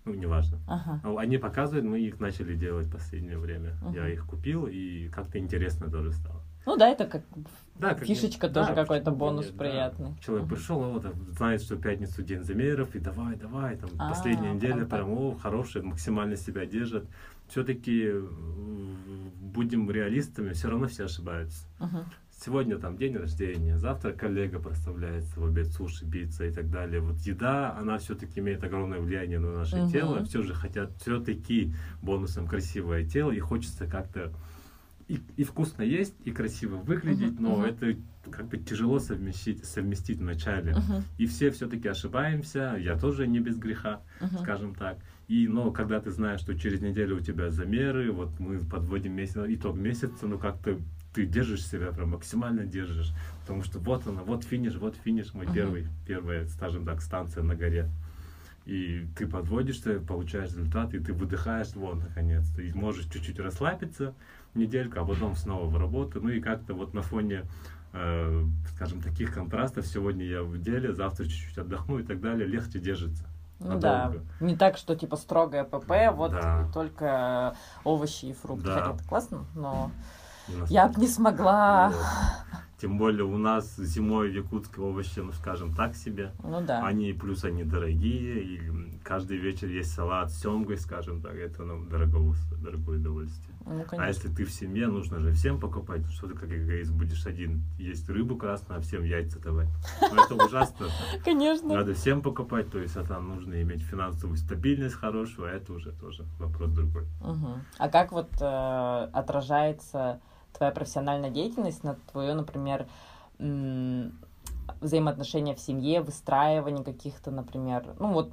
Ну, неважно. Ага. Ну, Они показывают, мы их начали делать в последнее время. Я Мгм. их купил, и как-то интересно тоже стало. Ну да, это как Да, как- Фишечка да, тоже какой-то почему бонус нет, да. приятный. Человек Мгм. пришел, вот, знает, что в пятницу день замеров, и давай, давай, там, А, последняя неделя прям прям, о, хорошая, максимально себя держат. Все-таки будем реалистами, все равно все ошибаются. Мгм. Сегодня там день рождения, завтра коллега проставляется в обед суши, пицца и так далее. Вот еда, она все-таки имеет огромное влияние на наше Мгм. тело. Все же хотят все-таки бонусом красивое тело, и хочется как-то и, и вкусно есть, и красиво выглядеть, Мгм, но мгм. это как бы тяжело совместить, совместить вначале. Мгм. И все все-таки ошибаемся, я тоже не без греха, Мгм. скажем так. И, но когда ты знаешь, что через неделю у тебя замеры, вот мы подводим месяц, итог месяца, ну как-то ты держишь себя, прям максимально держишь. Потому что вот она, вот финиш, вот финиш, мой Мгм. первый, первая, скажем так, станция на горе. И ты подводишься, получаешь результат, и ты выдыхаешь, вот, наконец-то. И можешь чуть-чуть расслабиться недельку, а потом снова в работу. Ну и как-то вот на фоне, э, скажем, таких контрастов, сегодня я в деле, завтра чуть-чуть отдохну и так далее, легче держится. Ну да, надолго. не так, что типа строгое ПП, вот Да. только овощи и фрукты. Да. Это классно, но я бы не смогла. Вот. Тем более у нас зимой в Якутске овощи, ну скажем, так себе. Ну да. Они плюс они дорогие, и каждый вечер есть салат с семгой, скажем так, это нам дорого, дорогое удовольствие. Ну, А конечно. если ты в семье, нужно же всем покупать, ну, что ты как эгоист будешь один есть рыбу красную, а всем яйца давать. Ну, это ужасно. Конечно. Надо всем покупать, то есть это нужно иметь финансовую стабильность хорошую, а это уже тоже вопрос другой. А как вот э, отражается твоя профессиональная деятельность на твое, например, взаимоотношения в семье, выстраивание каких-то, например, ну вот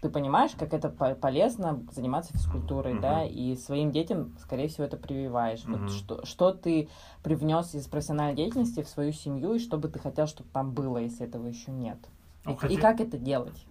ты понимаешь, как это по- полезно заниматься физкультурой, Мгм. да, и своим детям, скорее всего, это прививаешь. Мгм. Вот что, что ты привнес из профессиональной деятельности в свою семью, и что бы ты хотел, чтобы там было, если этого еще нет? И, Ну, и хотя- как это делать?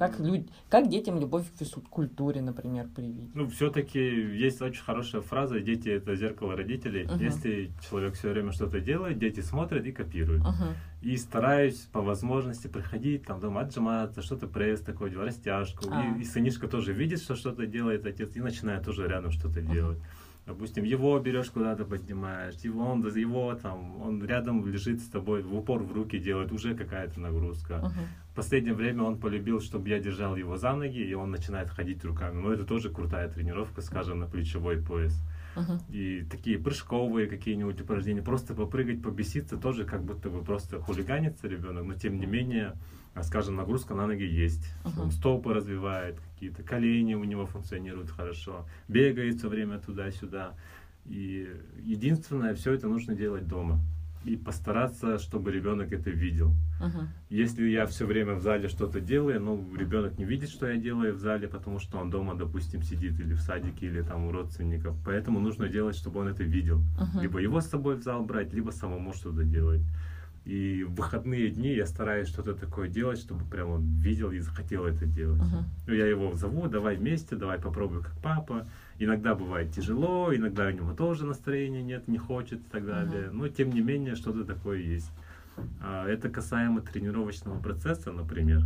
Как, люд... как детям любовь к физкультуре, например, привить? Ну, все-таки есть очень хорошая фраза, дети это зеркало родителей. Мгм. Если человек все время что-то делает, дети смотрят и копируют. Мгм. И стараюсь по возможности приходить, там дома отжиматься, что-то пресс делать, растяжку. А. И, и сынишка тоже видит, что что-то делает отец, и начинает тоже рядом что-то Мгм. делать. Допустим, его берешь куда-то поднимаешь, его, он, его там, он рядом лежит с тобой, в упор в руки делает, уже какая-то нагрузка. Мгм. В последнее время он полюбил, чтобы я держал его за ноги, и он начинает ходить руками. Но это тоже крутая тренировка, скажем, на плечевой пояс. Мгм. И такие прыжковые какие-нибудь упражнения, просто попрыгать, побеситься, тоже как будто бы просто хулиганится ребенок, но тем не менее, а, скажем, нагрузка на ноги есть. Мгм. Он стопы развивает, какие-то колени у него функционируют хорошо, бегает все время туда-сюда. И единственное, все это нужно делать дома. И постараться, чтобы ребенок это видел. Мгм. Если я все время в зале что-то делаю, ну, ребенок не видит, что я делаю в зале, потому что он дома, допустим, сидит или в садике, или там у родственников. Поэтому нужно делать, чтобы он это видел. Мгм. Либо его с собой в зал брать, либо самому что-то делать. И в выходные дни я стараюсь что-то такое делать, чтобы прям он видел и захотел это делать. Мгм. Ну, я его зову, давай вместе, давай попробуй как папа. Иногда бывает тяжело, иногда у него тоже настроения нет, не хочет и так далее. Но тем не менее что-то такое есть. А, Это касаемо тренировочного процесса, например.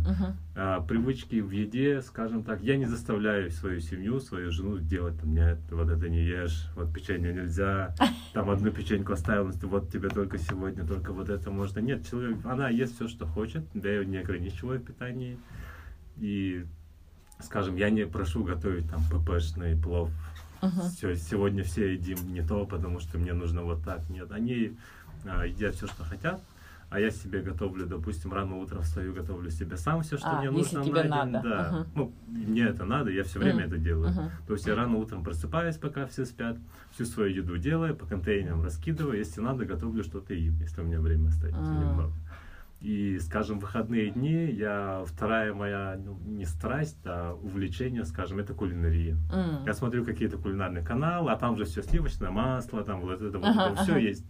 А, Привычки в еде, скажем так, я не заставляю свою семью, свою жену делать там, нет, вот это не ешь, вот печенье нельзя, там одну печеньку оставил, вот тебе только сегодня, только вот это можно. Нет, человек, она ест все, что хочет, да я ее не ограничиваю в питании. И, скажем, я не прошу готовить там ППшный плов. Мгм. Всё, сегодня все едим не то, потому что мне нужно вот так. Нет, они а, едят все, что хотят. А я себе готовлю, допустим, рано утром встаю, готовлю себе сам все, что А, мне если нужно тебе на день. надо. Да. Мгм. Ну, мне это надо, я все время Мгм. это делаю. Мгм. То есть я рано утром просыпаюсь, пока все спят, всю свою еду делаю, по контейнерам раскидываю, если надо, готовлю что-то и ем, если у меня время остается М. немного. И, скажем, выходные дни, я вторая моя, ну, не страсть, а увлечение, скажем, это кулинария. М. Я смотрю какие-то кулинарные каналы, а там же все сливочное масло, там вот это вот, Ага, все ага. есть.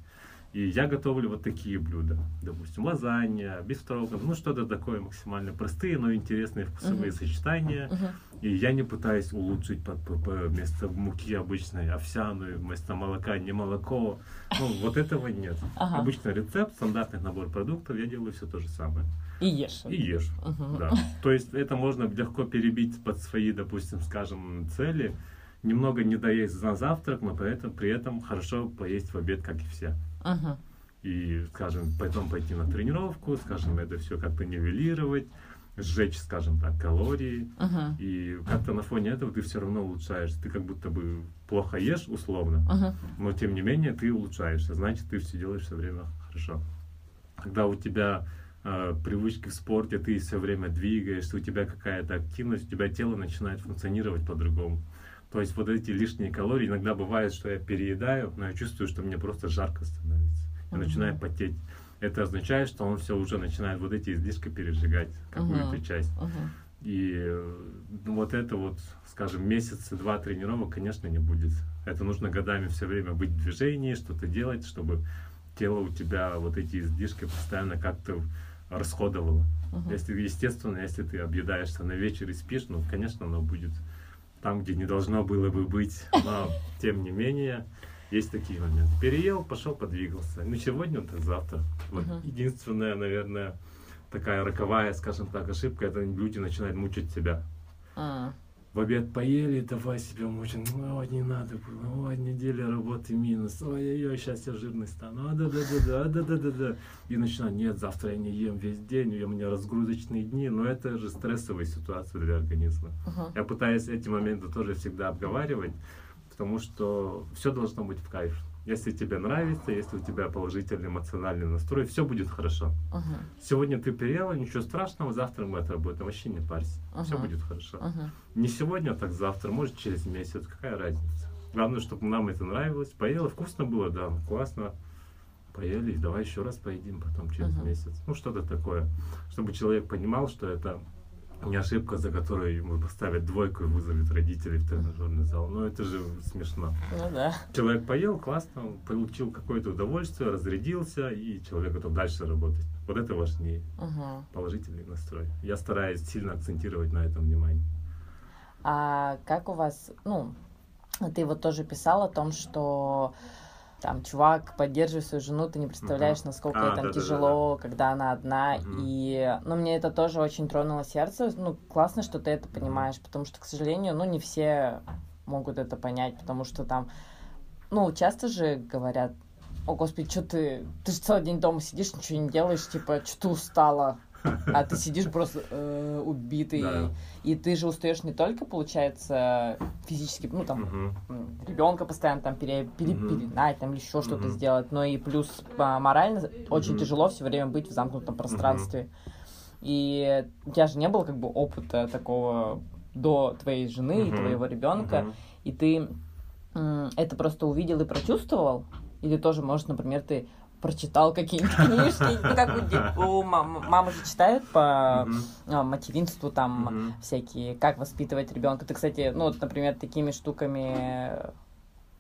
И я готовлю вот такие блюда. Допустим, лазанья, бифстроган, ну что-то такое максимально простые, но интересные вкусовые Мгм. сочетания. Мгм. И я не пытаюсь улучшить по- по- по- вместо муки обычной овсяную, вместо молока не молоко. Ну, вот этого нет. Ага. Обычно рецепт, стандартный набор продуктов, я делаю все то же самое. И ешь. И ешь. Мгм. Да. То есть это можно легко перебить под свои, допустим, скажем, цели. Немного не доесть на завтрак, но при этом, при этом хорошо поесть в обед, как и все. Мгм. И, скажем, потом пойти на тренировку, скажем, это все как-то нивелировать, сжечь, скажем так, калории. Мгм. И как-то на фоне этого ты все равно улучшаешься. Ты как будто бы плохо ешь, условно, Мгм. но тем не менее ты улучшаешься. Значит, ты все делаешь все время хорошо. Когда у тебя э, привычки в спорте, ты все время двигаешься, у тебя какая-то активность, у тебя тело начинает функционировать по-другому. То есть вот эти лишние калории, иногда бывает, что я переедаю, но я чувствую, что мне просто жарко становится. Я Мгм. начинаю потеть. Это означает, что он все уже начинает вот эти излишки пережигать, какую-то Мгм. часть. Мгм. И ну, вот это вот, скажем, месяца-два тренировок, конечно, не будет. Это нужно годами все время быть в движении, что-то делать, чтобы тело у тебя вот эти излишки постоянно как-то расходовало. Мгм. Если, естественно, если ты объедаешься на вечер и спишь, ну, конечно, оно будет там, где не должно было бы быть. Но, тем не менее, есть такие моменты. Переел, пошел, подвигался. Ну, сегодня, так завтра. Вот Мгм. единственная, наверное, такая роковая, скажем так, ошибка, это люди начинают мучить себя. М. В обед поели, давай себя мучим. Ой, не надо было. Ой, неделя работы минус. Ой-ой-ой, сейчас я жирный стану. А, да-да-да-да, а. И начинаю, нет, завтра я не ем весь день, у меня разгрузочные дни. Но это же стрессовая ситуация для организма. Мгм. Я пытаюсь эти моменты тоже всегда обговаривать, потому что все должно быть в кайф. Если тебе нравится, если у тебя положительный эмоциональный настрой, все будет хорошо. Мгм. Сегодня ты переела, ничего страшного, завтра мы отработаем, вообще не парься. Все Ага. будет хорошо. Мгм. Не сегодня, так завтра, может через месяц, какая разница. Главное, чтобы нам это нравилось. Поела, вкусно было, да, классно. Поели, давай еще раз поедим потом через Мгм. месяц. Ну, что-то такое. Чтобы человек понимал, что это не ошибка, за которую ему поставят двойку и вызовет родителей в тренажерный зал. Ну, это же смешно. Ну да. Человек поел, классно, получил какое-то удовольствие, разрядился, и человек готов дальше работать. Вот это важнее, Мгм. положительный настрой. Я стараюсь сильно акцентировать на этом внимание. А как у вас, ну, ты вот тоже писал о том, что там, чувак, поддерживай свою жену, ты не представляешь, Мгм. насколько А, ей там да-да-да-да. тяжело, когда она одна. Мгм. И, ну, мне это тоже очень тронуло сердце. Ну, классно, что ты это понимаешь, потому что, к сожалению, ну, не все могут это понять, потому что там, ну, часто же говорят, о, господи, что ты, ты же целый день дома сидишь, ничего не делаешь, типа, что ты устала, а ты сидишь просто э, убитый. Да. И ты же устаешь не только, получается, физически, ну, там, Мгм. ребенка постоянно там пере, там, или еще что-то сделать, но и плюс а, морально очень тяжело все время быть в замкнутом пространстве. И у тебя же не было как бы опыта такого до твоей жены и твоего ребенка, и ты это просто увидел и прочувствовал, или тоже, может, например, ты прочитал какие-нибудь книжки, ну, как у у мам- мамы же читают по а, материнству, там, всякие, как воспитывать ребенка. Ты, кстати, ну, вот, например, такими штуками,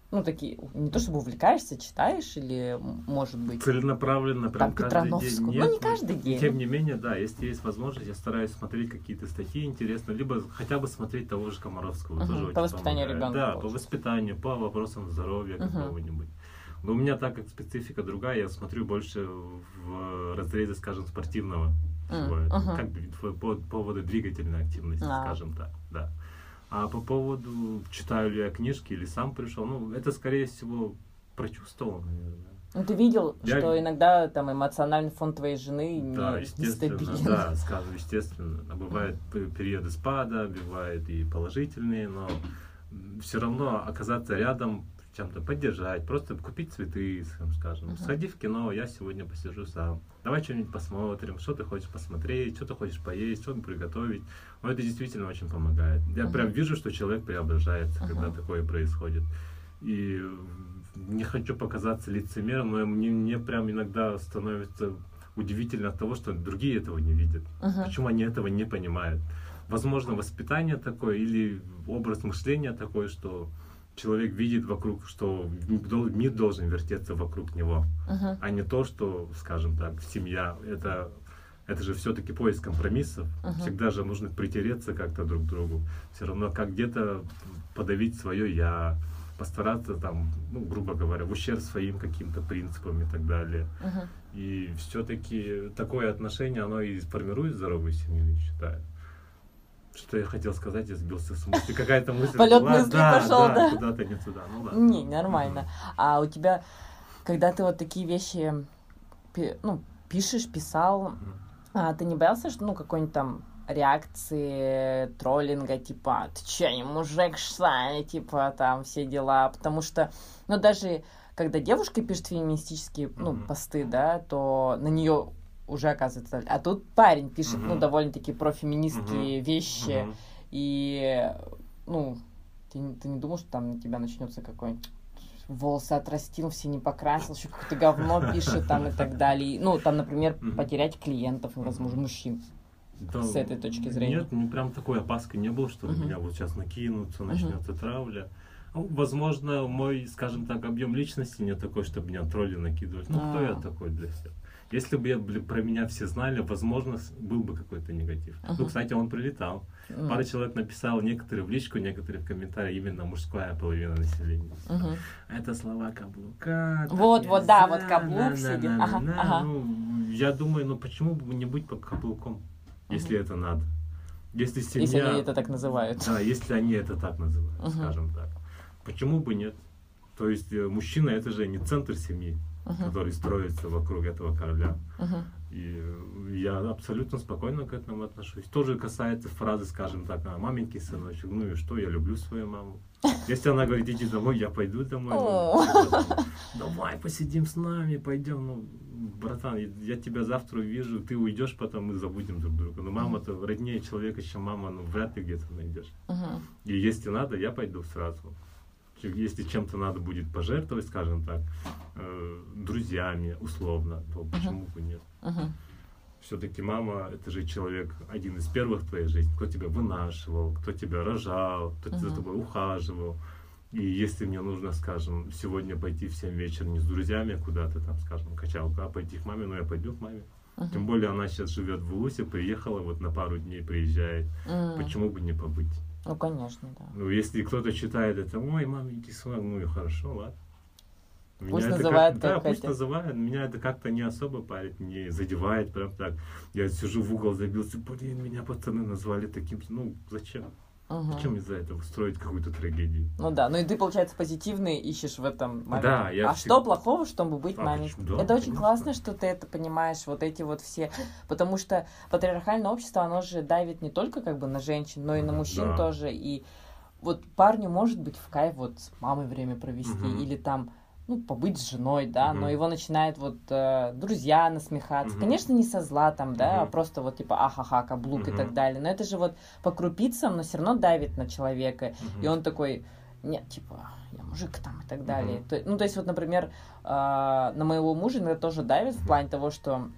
ну, такие, не то чтобы увлекаешься, читаешь, или, может быть, Целенаправленно, прям там, каждый день. Петрановскую. Нет, ну, не каждый день. Тем не менее, да, если есть возможность, я стараюсь смотреть какие-то статьи интересные, либо хотя бы смотреть того же Комаровского. Тоже по воспитанию помогает. ребенка, Да, по воспитанию, по вопросам здоровья какого-нибудь. Но у меня так как специфика другая, я смотрю больше в разрезе, скажем, спортивного. Этого. мгм. Как бы по, по поводу двигательной активности, А. скажем так, да. А по поводу, читаю ли я книжки или сам пришел, ну, это, скорее всего, прочувствовал, наверное. Ну, ты видел, Я- что иногда там эмоциональный фон твоей жены не, Да, естественно, нестабилен. да, скажем, естественно. А Бывают периоды спада, бывают и положительные, но все равно оказаться рядом чем-то поддержать, просто купить цветы, скажем. Uh-huh. Сходи в кино, я сегодня посижу сам. Давай что-нибудь посмотрим, что ты хочешь посмотреть, что ты хочешь поесть, что приготовить. Но это действительно очень помогает. Я uh-huh. прям вижу, что человек преображается, uh-huh. когда такое происходит. И не хочу показаться лицемером, но мне, мне прям иногда становится удивительно от того, что другие этого не видят. Uh-huh. Почему они этого не понимают? Возможно, воспитание такое или образ мышления такой, что человек видит вокруг, что мир должен вертеться вокруг него, uh-huh. а не то, что, скажем так, семья это это же все-таки поиск компромиссов. Uh-huh. Всегда же нужно притереться как-то друг к другу. Все равно как где-то подавить свое я, постараться там, ну, грубо говоря, в ущерб своим каким-то принципам и так далее. Uh-huh. И все-таки такое отношение, оно и формирует здоровую семью, я считаю. Что я хотел сказать, я сбился с мысли. Какая-то мысль Полет была. мысли да, пошел, да? да? Куда-то не туда. Ну ладно. Не, нормально. А у тебя, когда ты вот такие вещи ну, пишешь, писал, а ты не боялся, что ну какой-нибудь там реакции троллинга, типа, ты че, не мужик, что типа, там, все дела, потому что, ну, даже когда девушка пишет феминистические, ну, mm-hmm. посты, да, то на нее уже оказывается. А тут парень пишет, mm-hmm. ну, довольно-таки профеминистские mm-hmm. вещи. Mm-hmm. И, ну, ты, ты не думал, что там на тебя начнется какой-нибудь волосы отрастил, все не покрасил, еще какое-то говно пишет там и так далее. Ну, там, например, потерять клиентов, возможно, мужчин. Да, с этой точки зрения. Нет, не прям такой опаски не было, что uh-huh. меня вот сейчас накинутся, начнется uh-huh. травля. Ну, возможно, мой, скажем так, объем личности не такой, чтобы меня тролли накидывать. Ну, кто я а. такой для всех? Если бы я, про меня все знали, возможно, был бы какой-то негатив. Uh-huh. Ну, кстати, он прилетал. Uh-huh. Пара человек написал, некоторые в личку, некоторые в комментарии, именно мужская половина населения. Uh-huh. Это слова каблука. Вот, вот, да, вот каблук сидит. Ага, ага. Ну, я думаю, ну почему бы не быть под каблуком, если это надо? Если семья... Если они это так называют. Да, если они это так называют, uh-huh. скажем так. Почему бы нет? То есть э, мужчина это же не центр семьи uh-huh. который строится вокруг этого короля. Uh-huh. И я абсолютно спокойно к этому отношусь. Тоже касается фразы, скажем так, а, маменький сыночек, ну и что, я люблю свою маму. Если она говорит, иди домой, я пойду домой. Ну, Давай посидим с нами, пойдем. Ну, братан, я тебя завтра увижу, ты уйдешь, потом мы забудем друг друга. Но мама-то роднее человека, чем мама, ну вряд ли где-то найдешь. И если надо, я пойду сразу если чем-то надо будет пожертвовать, скажем так, э, друзьями условно, то почему бы нет? Uh-huh. Все-таки мама это же человек один из первых в твоей жизни, кто тебя вынашивал, кто тебя рожал, кто uh-huh. за тобой ухаживал. И если мне нужно, скажем, сегодня пойти в 7 вечера не с друзьями куда-то там, скажем, качалку, а пойти к маме, ну я пойду к маме. Uh-huh. Тем более она сейчас живет в Улусе, приехала, вот на пару дней приезжает. Uh-huh. Почему бы не побыть? Ну, конечно, да. Ну, если кто-то читает это, ой, маменький сынок, ну и хорошо, ладно. Пусть меня называют как, как Да, пусть называют. Меня это как-то не особо парит, не задевает прям так. Я сижу в угол, забился, блин, меня пацаны назвали таким. Ну, зачем? Угу. Зачем из-за этого строить какую-то трагедию? Ну да, ну и ты, получается, позитивный ищешь в этом моменте. Да, я А всегда... что плохого, чтобы быть а, маленьким? Да, это очень классно, что ты это понимаешь, вот эти вот все... Потому что патриархальное общество, оно же давит не только как бы на женщин, но и на мужчин да. тоже. И вот парню может быть в кайф вот с мамой время провести, угу. или там ну, побыть с женой, да, mm но его начинают вот э, друзья насмехаться. mm Конечно, не со зла там, да, mm а просто вот типа ахаха, каблук mm и так далее. Но это же вот по крупицам, но все равно давит на человека. mm И он такой, нет, типа, я мужик там и так далее. mm То, ну, то есть вот, например, э, на моего мужа иногда тоже давит в плане того, что,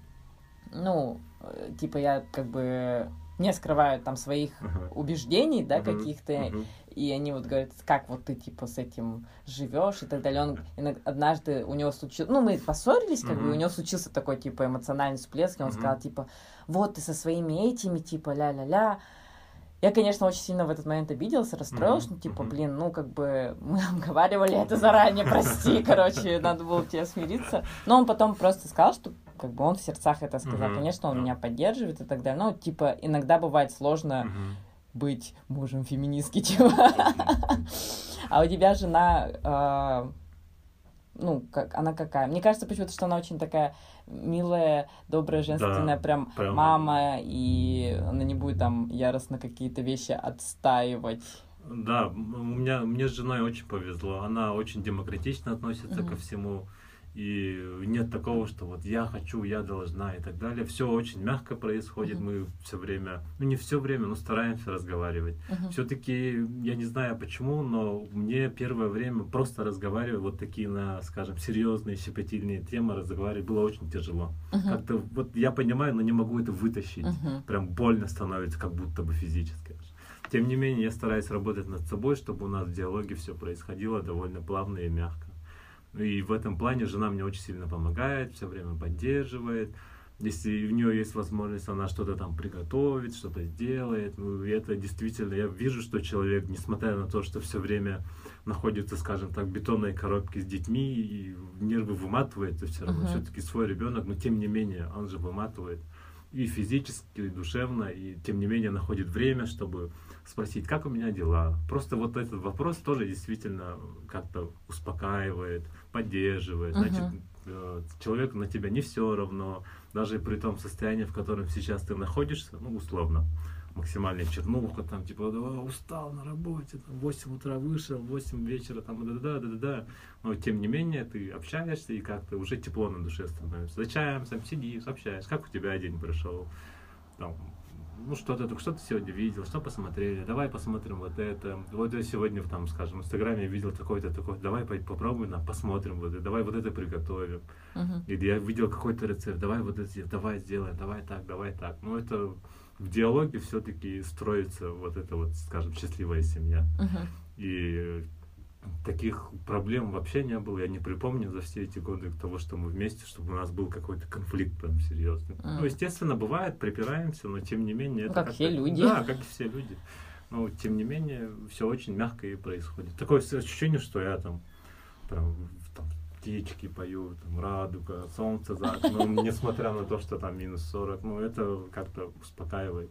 ну, э, типа я как бы не скрывают там своих uh-huh. убеждений, да, uh-huh. каких-то, uh-huh. и они вот говорят, как вот ты, типа, с этим живешь и так далее. Он иногда, однажды у него случилось, ну, мы поссорились, как uh-huh. бы, у него случился такой, типа, эмоциональный всплеск, и он uh-huh. сказал, типа, вот ты со своими этими, типа, ля-ля-ля, я, конечно, очень сильно в этот момент обиделся, расстроился, mm-hmm. ну, типа, блин, ну, как бы, мы обговаривали это заранее, прости, короче, надо было тебе смириться. Но он потом просто сказал, что как бы он в сердцах это сказал. Mm-hmm. Конечно, он yeah. меня поддерживает и так далее. Но, типа, иногда бывает сложно mm-hmm. быть мужем феминистки, типа. А у тебя жена, а, ну, как, она какая? Мне кажется почему-то, что она очень такая милая, добрая, женственная, да, прям, мама, и она не будет там яростно какие-то вещи отстаивать. Да, у меня мне с женой очень повезло. Она очень демократично относится Мгм. ко всему. И нет такого, что вот я хочу, я должна и так далее. Все очень мягко происходит. Мгм. Мы все время, ну не все время, но стараемся разговаривать. Мгм. Все-таки, я не знаю почему, но мне первое время просто разговаривать, вот такие на, скажем, серьезные, щепетильные темы разговаривать было очень тяжело. Мгм. Как-то вот я понимаю, но не могу это вытащить. Мгм. Прям больно становится, как будто бы физически. Тем не менее, я стараюсь работать над собой, чтобы у нас в диалоге все происходило довольно плавно и мягко. И в этом плане жена мне очень сильно помогает, все время поддерживает. Если у нее есть возможность, она что-то там приготовит, что-то сделает. Ну, и это действительно, я вижу, что человек, несмотря на то, что все время находится, скажем так, в бетонной коробке с детьми, и нервы выматывает, все равно Мгм. все-таки свой ребенок, но тем не менее, он же выматывает и физически, и душевно, и тем не менее находит время, чтобы спросить, как у меня дела. Просто вот этот вопрос тоже действительно как-то успокаивает, поддерживает. Мгм. Значит, э, человеку на тебя не все равно, даже при том состоянии, в котором сейчас ты находишься, ну, условно, максимальная чернуха, там, типа, «Да, устал на работе, там, в 8 утра вышел, в 8 вечера, там, да-да-да, да-да-да. Но, тем не менее, ты общаешься, и как-то уже тепло на душе становится. За чаем там сидишь, общаешься, как у тебя день прошел, там, ну что-то, что ты сегодня видел, что посмотрели, давай посмотрим вот это. Вот я сегодня, там, скажем, в Инстаграме видел такой-то, такой, давай по- попробуем, на, посмотрим вот это, давай вот это приготовим. Мгм. Или я видел какой-то рецепт, давай вот это, давай сделаем, давай так, давай так. Ну это в диалоге все-таки строится вот эта вот, скажем, счастливая семья. Мгм. И таких проблем вообще не было. Я не припомню за все эти годы того, что мы вместе, чтобы у нас был какой-то конфликт прям серьезный. Мгм. Ну, естественно, бывает, припираемся, но тем не менее... Ну, это как как-то- все люди. Да, как и все люди. Но тем не менее, все очень мягко и происходит. Такое ощущение, что я там прям птички пою, там радуга, солнце за окном, несмотря на то, что там минус 40, ну это как-то успокаивает.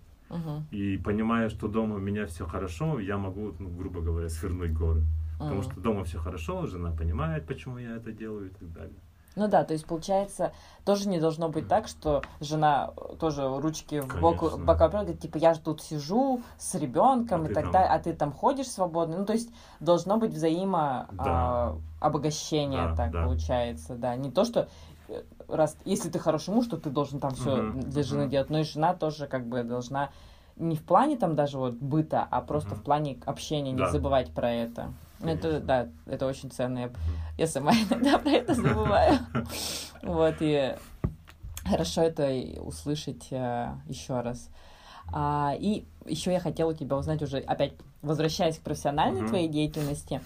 И понимая, что дома у меня все хорошо, я могу, ну, грубо говоря, свернуть горы. Потому что дома все хорошо, жена понимает, почему я это делаю и так далее. Ну да, то есть получается, тоже не должно быть так, что жена э, тоже ручки в бок, Конечно. бока говорит, типа, я же тут сижу с ребенком А и так там- далее, а ты там ходишь свободно. Ну, то есть должно быть взаимо Да. а, обогащение, Да, так да. получается, да. Не то, что э, раз, если ты хороший муж, то ты должен там все Мгм, для жены мгм. делать, но и жена тоже как бы должна не в плане там даже вот быта, а просто Мгм. в плане общения, не Да. забывать про это. Ну, Это, да, это очень ценно. Я я сама иногда про это забываю. Вот, и хорошо это услышать еще раз. А, и еще я хотела у тебя узнать уже, опять возвращаясь к профессиональной твоей деятельности,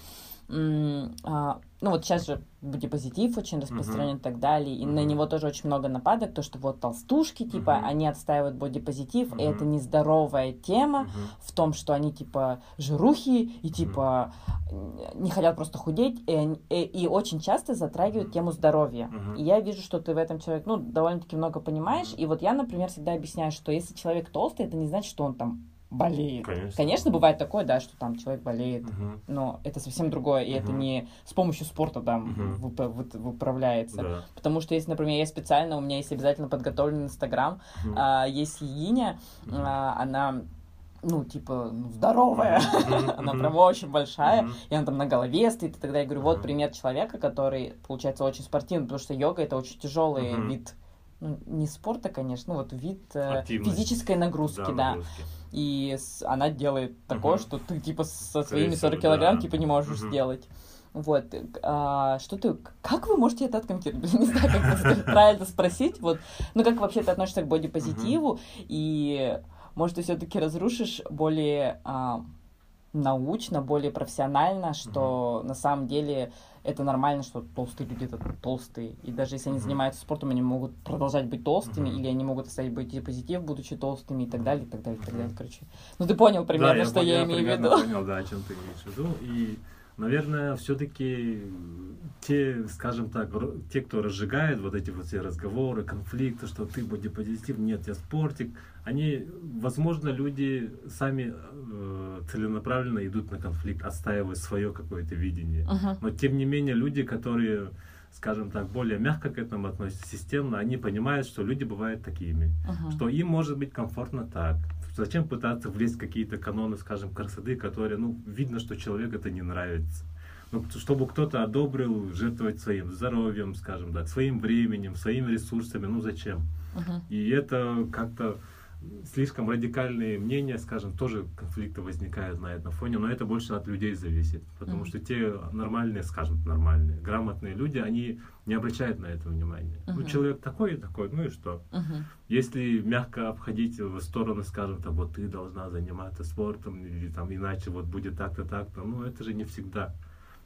а, ну вот сейчас же бодипозитив очень распространен и так далее, и на Мгм. него тоже очень много нападок, то, что вот толстушки, типа, Мгм. они отстаивают бодипозитив, и Мгм. это нездоровая тема, Мгм. в том, что они типа жирухи и типа не хотят просто худеть, и, и, и очень часто затрагивают тему здоровья. Мгм. И я вижу, что ты в этом человек, ну, довольно-таки много понимаешь. Мгм. И вот я, например, всегда объясняю, что если человек толстый, это не значит, что он там болеет. Конечно. Конечно, бывает такое, да, что там человек болеет, Мгм. но это совсем другое, и это Мгм. не с помощью спорта там Мгм. выпа- вы- выправляется. Да. Потому что если, например, я специально, у меня есть обязательно подготовленный Инстаграм, Мгм. а, есть Егиня, Мгм. а, она, ну, типа, ну, здоровая, она прям очень большая, и она там на голове стоит, и тогда я говорю, вот пример человека, который, получается, очень спортивный, потому что йога это очень тяжелый вид, ну, не спорта, конечно, ну, вот вид э, физической нагрузки, да. нагрузки. И она делает такое, Мгм. что ты, типа, со своими всего, 40 килограмм, да. типа, не можешь Мгм. сделать. Вот, а, что ты, как вы можете это откомментировать? Не знаю, как это правильно спросить, вот, ну, как вообще ты относишься к бодипозитиву, и, может, ты все-таки разрушишь более а, научно, более профессионально, что на самом деле это нормально, что толстые люди это толстые, и даже если они Мгм. занимаются спортом, они могут продолжать быть толстыми, Мгм. или они могут оставить бодипозитив, будучи толстыми, и так далее, и так далее, и так далее, короче. Ну, ты понял примерно, Да, я что понял, я имею в виду. понял, да, о чем ты имеешь в виду. И, наверное, все-таки те, скажем так, те, кто разжигает вот эти вот все разговоры, конфликты, что ты бодипозитив, нет, я спортик, они, возможно, люди сами э, целенаправленно идут на конфликт, отстаивая свое какое-то видение. Мгм. Но тем не менее люди, которые, скажем так, более мягко к этому относятся, системно, они понимают, что люди бывают такими Мгм. что им может быть комфортно так. Зачем пытаться влезть в какие-то каноны, скажем, красоты, которые, ну, видно, что человеку это не нравится. Ну, чтобы кто-то одобрил жертвовать своим здоровьем, скажем так, своим временем, своими ресурсами, ну зачем? Мгм. И это как-то слишком радикальные мнения, скажем, тоже конфликты возникают на этом фоне, но это больше от людей зависит, потому Мгм. что те нормальные, скажем, нормальные, грамотные люди, они не обращают на это внимания. Ну, Мгм. человек такой и такой, ну и что? Мгм. Если мягко обходить в сторону, скажем, там, вот ты должна заниматься спортом, или там иначе вот будет так-то, так-то, ну это же не всегда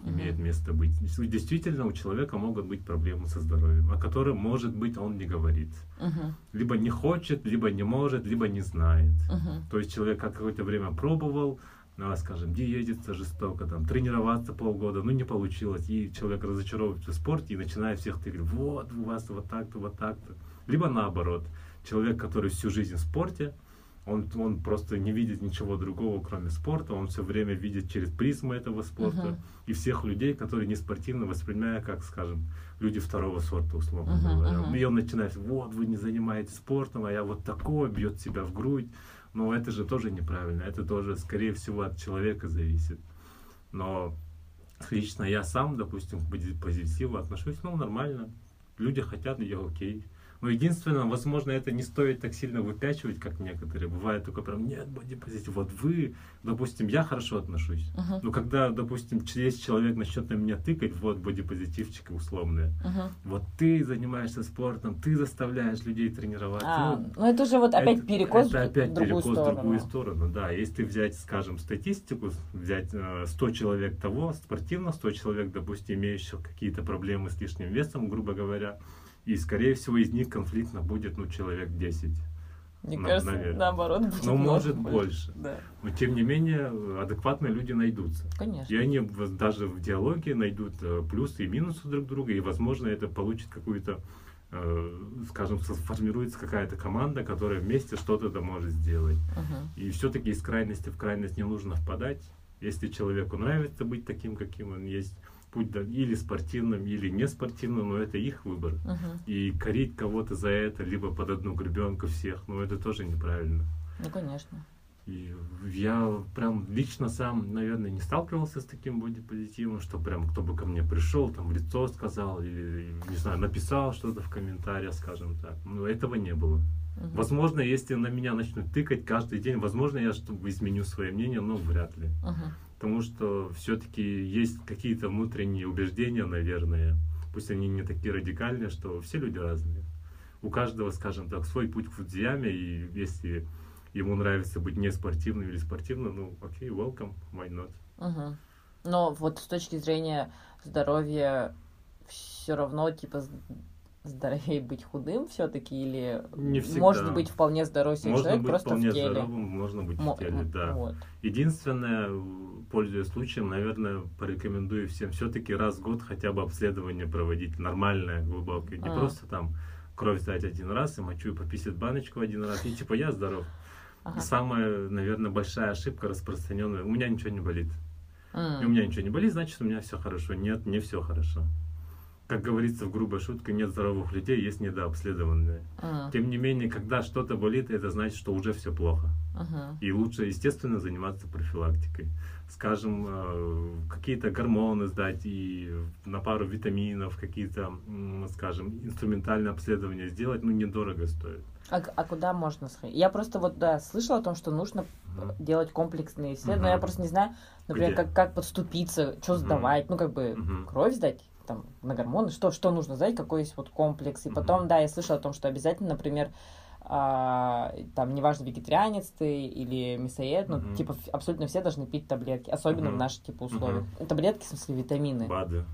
имеет место быть. Действительно, у человека могут быть проблемы со здоровьем, о которых, может быть, он не говорит. Мгм. Либо не хочет, либо не может, либо не знает. Мгм. То есть человек какое-то время пробовал, ну, скажем, диетиться жестоко, там, тренироваться полгода, ну не получилось, и человек разочаровывается в спорте и начинает всех тыкать, вот у вас вот так-то, вот так-то. Либо наоборот, человек, который всю жизнь в спорте, он, он просто не видит ничего другого, кроме спорта, он все время видит через призму этого спорта, Мгм. и всех людей, которые не спортивны, воспринимая, как, скажем, люди второго сорта, условно Мгм, говоря. мгм. И он начинает, вот, вы не занимаетесь спортом, а я вот такой, бьет себя в грудь. Но это же тоже неправильно, это тоже, скорее всего, от человека зависит. Но лично я сам, допустим, к пози- позитиву отношусь, ну, нормально. Люди хотят, и окей. Но единственное, возможно, это не стоит так сильно выпячивать, как некоторые. Бывает только прям, нет, бодипозитив. Вот вы, допустим, я хорошо отношусь. Мгм. Но когда, допустим, ч- есть человек начнет на меня тыкать, вот бодипозитивчики условные. Мгм. Вот ты занимаешься спортом, ты заставляешь людей тренироваться. А, Ну, ну это уже вот опять это- перекос это опять в другую перекос сторону. в другую сторону, да. Если взять, скажем, статистику, взять э, 100 человек того, спортивно, 100 человек, допустим, имеющих какие-то проблемы с лишним весом, грубо говоря, и, скорее всего, из них конфликтно будет, ну, человек 10. Мне Ну, кажется, наверное. наоборот, будет Ну, может, больше. Да, Но, тем не менее, адекватные люди найдутся. конечно. И они даже в диалоге найдут э, плюсы и минусы друг друга, и, возможно, это получит какую-то, э, скажем, сформируется какая-то команда, которая вместе что-то да может сделать. Мгм. И все-таки из крайности в крайность не нужно впадать. Если человеку нравится быть таким, каким он есть, путь да, или спортивным, или не спортивным, но это их выбор. Мгм. И корить кого-то за это, либо под одну гребенку всех, ну это тоже неправильно. Ну, конечно. И я прям лично сам, наверное, не сталкивался с таким бодипозитивом, что прям кто бы ко мне пришел, там в лицо сказал, или, не знаю, написал что-то в комментариях, скажем так. Но этого не было. Мгм. Возможно, если на меня начнут тыкать каждый день, возможно, я чтобы изменю свое мнение, но вряд ли. Мгм. Потому что все-таки есть какие-то внутренние убеждения, наверное. Пусть они не такие радикальные, что все люди разные. У каждого, скажем так, свой путь к фудзияме, и если ему нравится быть не спортивным или спортивным, ну, окей, welcome, why not? Мгм. Но вот с точки зрения здоровья все равно, типа, здоровее быть худым все-таки или Не всегда. может быть вполне здоровый Можно человек быть просто вполне в теле. здоровым, можно быть Мо- в теле, да. Вот. Единственное, пользуясь случаем, наверное, порекомендую всем все-таки раз в год хотя бы обследование проводить нормальное, глубокое. Не А. просто там кровь сдать один раз и мочу пописать баночку один раз. И типа я здоров. Ага. Самая, наверное, большая ошибка распространенная. У меня ничего не болит. М. И у меня ничего не болит, значит, у меня все хорошо. Нет, не все хорошо. Как говорится в грубой шутке, нет здоровых людей, есть недообследованные. М. Тем не менее, когда что-то болит, это значит, что уже все плохо. Мгм. И лучше, естественно, заниматься профилактикой. Скажем, э, какие-то гормоны сдать и на пару витаминов, какие-то, скажем, инструментальные обследования сделать, ну, недорого стоит. А, а куда можно сходить? Я просто вот, да, слышала о том, что нужно Мгм. делать комплексные исследования, но я просто не знаю, например, Где? как, как подступиться, что сдавать, ну, как бы, Мгм. кровь сдать, там, на гормоны, что, что нужно сдать, какой есть вот комплекс. И потом, да, я слышала о том, что обязательно, например, а, там, неважно, вегетарианец ты или мясоед, ну, Мгм. типа, абсолютно все должны пить таблетки, особенно в Мгм. наших, типа, условиях. Таблетки, в смысле, витамины. БАДы.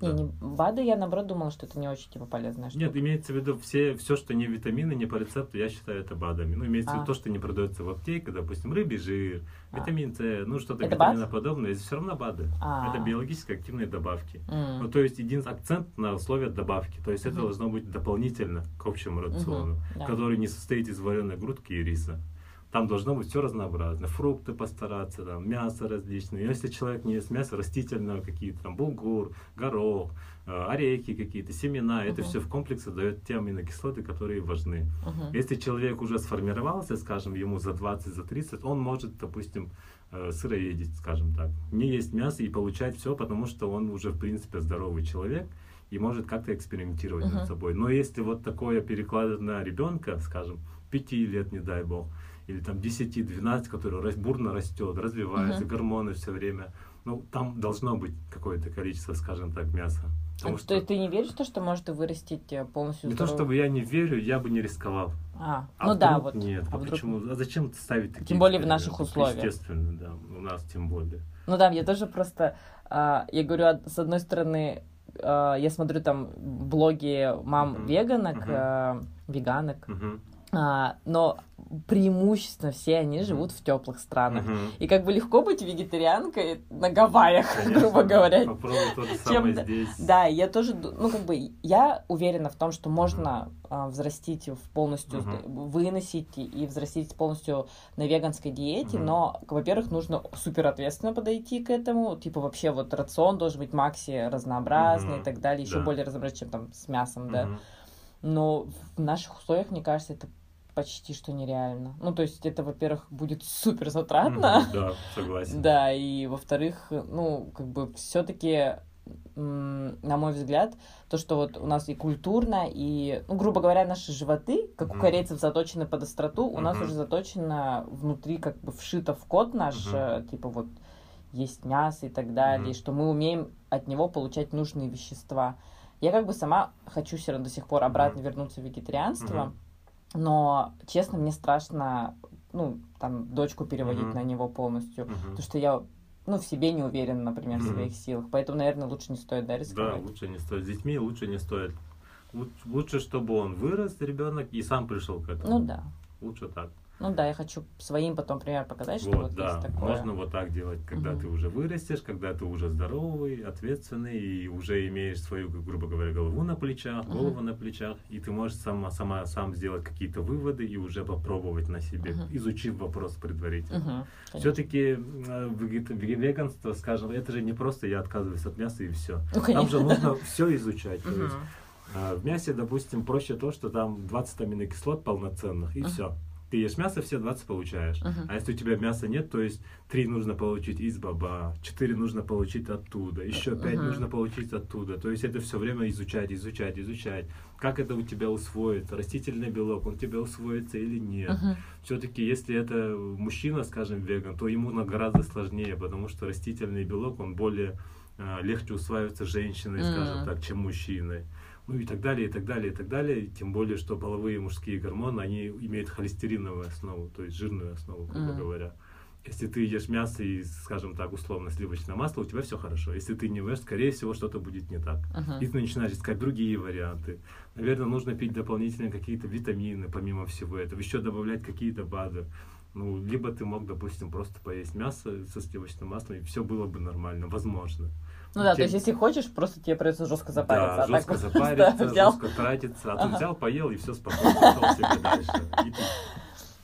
Не, да. не, БАДы я, наоборот, думала, что это не очень, типа, полезная штука. Нет, имеется в виду все, все, что не витамины, не по рецепту, я считаю это БАДами. Ну, имеется в А. виду то, что не продается в аптеке, допустим, рыбий жир, А. витамин С, ну, что-то Это витаминоподобное, это все равно БАДы. А. Это биологически активные добавки. М. Ну, то есть един акцент на условия добавки. То есть это Мгм. должно быть дополнительно к общему рациону, да. который не состоит из вареной грудки и риса. Там должно быть все разнообразно. Фрукты постараться, там, мясо различное. Если человек не ест мясо растительное, какие-то там булгур, горох, э, орехи какие-то, семена, uh-huh. это все в комплексе дает те аминокислоты, которые важны. Uh-huh. Если человек уже сформировался, скажем, ему за 20, за 30, он может, допустим, э, сыроедить, скажем так, не есть мясо и получать все, потому что он уже, в принципе, здоровый человек и может как-то экспериментировать uh-huh. над собой. Но если вот такое перекладывать на ребенка, скажем, 5 лет, не дай бог, или там 10-12, который бурно растет, развивается, uh-huh. гормоны все время, ну, там должно быть какое-то количество, скажем так, мяса. Потому а что ты не веришь в то, что может вырастить э, полностью Не здоровый... то, чтобы я не верю, я бы не рисковал. А, а ну да, вот. Нет, а, а вдруг... почему? А зачем ставить такие Тем более в наших условиях. Естественно, да, у нас тем более. Ну да, я тоже просто, а, я говорю, с одной стороны, а, я смотрю там блоги мам веганок. А, веганок. А, но преимущественно все они живут в теплых странах. Угу. И как бы легко быть вегетарианкой на Гавайях, Конечно, грубо говоря. Попробуй то же самое чем, здесь. Да, я тоже, ну как бы, я уверена в том, что можно угу. а, взрастить в полностью, угу. выносить и взрастить полностью на веганской диете, угу. но, во-первых, нужно супер ответственно подойти к этому, типа вообще вот рацион должен быть макси разнообразный угу. и так далее, еще да. более разнообразный, чем там с мясом, угу. да. Но в наших условиях, мне кажется, это почти что нереально. Ну, то есть это, во-первых, будет супер затратно. Да, согласен. Да, и во-вторых, ну, как бы все-таки на мой взгляд, то, что вот у нас и культурно, и, ну, грубо говоря, наши животы, как mm-hmm. у корейцев заточены под остроту, у mm-hmm. нас уже заточено внутри, как бы вшито в код наш, mm-hmm. типа вот есть мясо и так далее, mm-hmm. что мы умеем от него получать нужные вещества. Я как бы сама хочу все равно до сих пор обратно mm-hmm. вернуться в вегетарианство. Mm-hmm но, честно, мне страшно, ну, там, дочку переводить mm-hmm. на него полностью, mm-hmm. потому что я, ну, в себе не уверен, например, mm-hmm. в своих силах. Поэтому, наверное, лучше не стоит, да, рисковать? Да, лучше не стоит. С детьми лучше не стоит. Лучше, чтобы он вырос, ребенок, и сам пришел к этому. Ну да. Лучше так. Ну да, я хочу своим потом пример показать, что вот, вот да, есть такое. Можно вот так делать, когда угу. ты уже вырастешь, когда ты уже здоровый, ответственный и уже имеешь свою, грубо говоря, голову на плечах, угу. голову на плечах, и ты можешь сама, сама сам сделать какие-то выводы и уже попробовать на себе, угу. изучив вопрос предварительно. Угу, Все-таки э, веганство, скажем, это же не просто я отказываюсь от мяса и все. Ну, Там же нужно все изучать. Э, в мясе, допустим, проще то, что там 20 аминокислот полноценных, и uh все ты ешь мясо, все 20 получаешь. Uh-huh. А если у тебя мяса нет, то есть 3 нужно получить из баба, 4 нужно получить оттуда, еще 5 uh-huh. нужно получить оттуда. То есть это все время изучать, изучать, изучать. Как это у тебя усвоится, растительный белок, он у тебя усвоится или нет. Uh-huh. Все-таки, если это мужчина, скажем, веган, то ему гораздо сложнее, потому что растительный белок, он более э, легче усваивается женщиной, uh-huh. скажем так, чем мужчиной ну и так далее, и так далее, и так далее. Тем более, что половые мужские гормоны, они имеют холестериновую основу, то есть жирную основу, грубо mm. говоря. Если ты ешь мясо и, скажем так, условно сливочное масло, у тебя все хорошо. Если ты не ешь, скорее всего, что-то будет не так. Uh-huh. И ты начинаешь искать другие варианты. Наверное, нужно пить дополнительные какие-то витамины, помимо всего этого, еще добавлять какие-то БАДы. Ну, либо ты мог, допустим, просто поесть мясо со сливочным маслом, и все было бы нормально, возможно. Ну да, то есть если хочешь, просто тебе придется жестко запариться. Да, а жестко так, запариться, да, жестко тратиться. А тут взял, поел и все спокойно пошел себе дальше.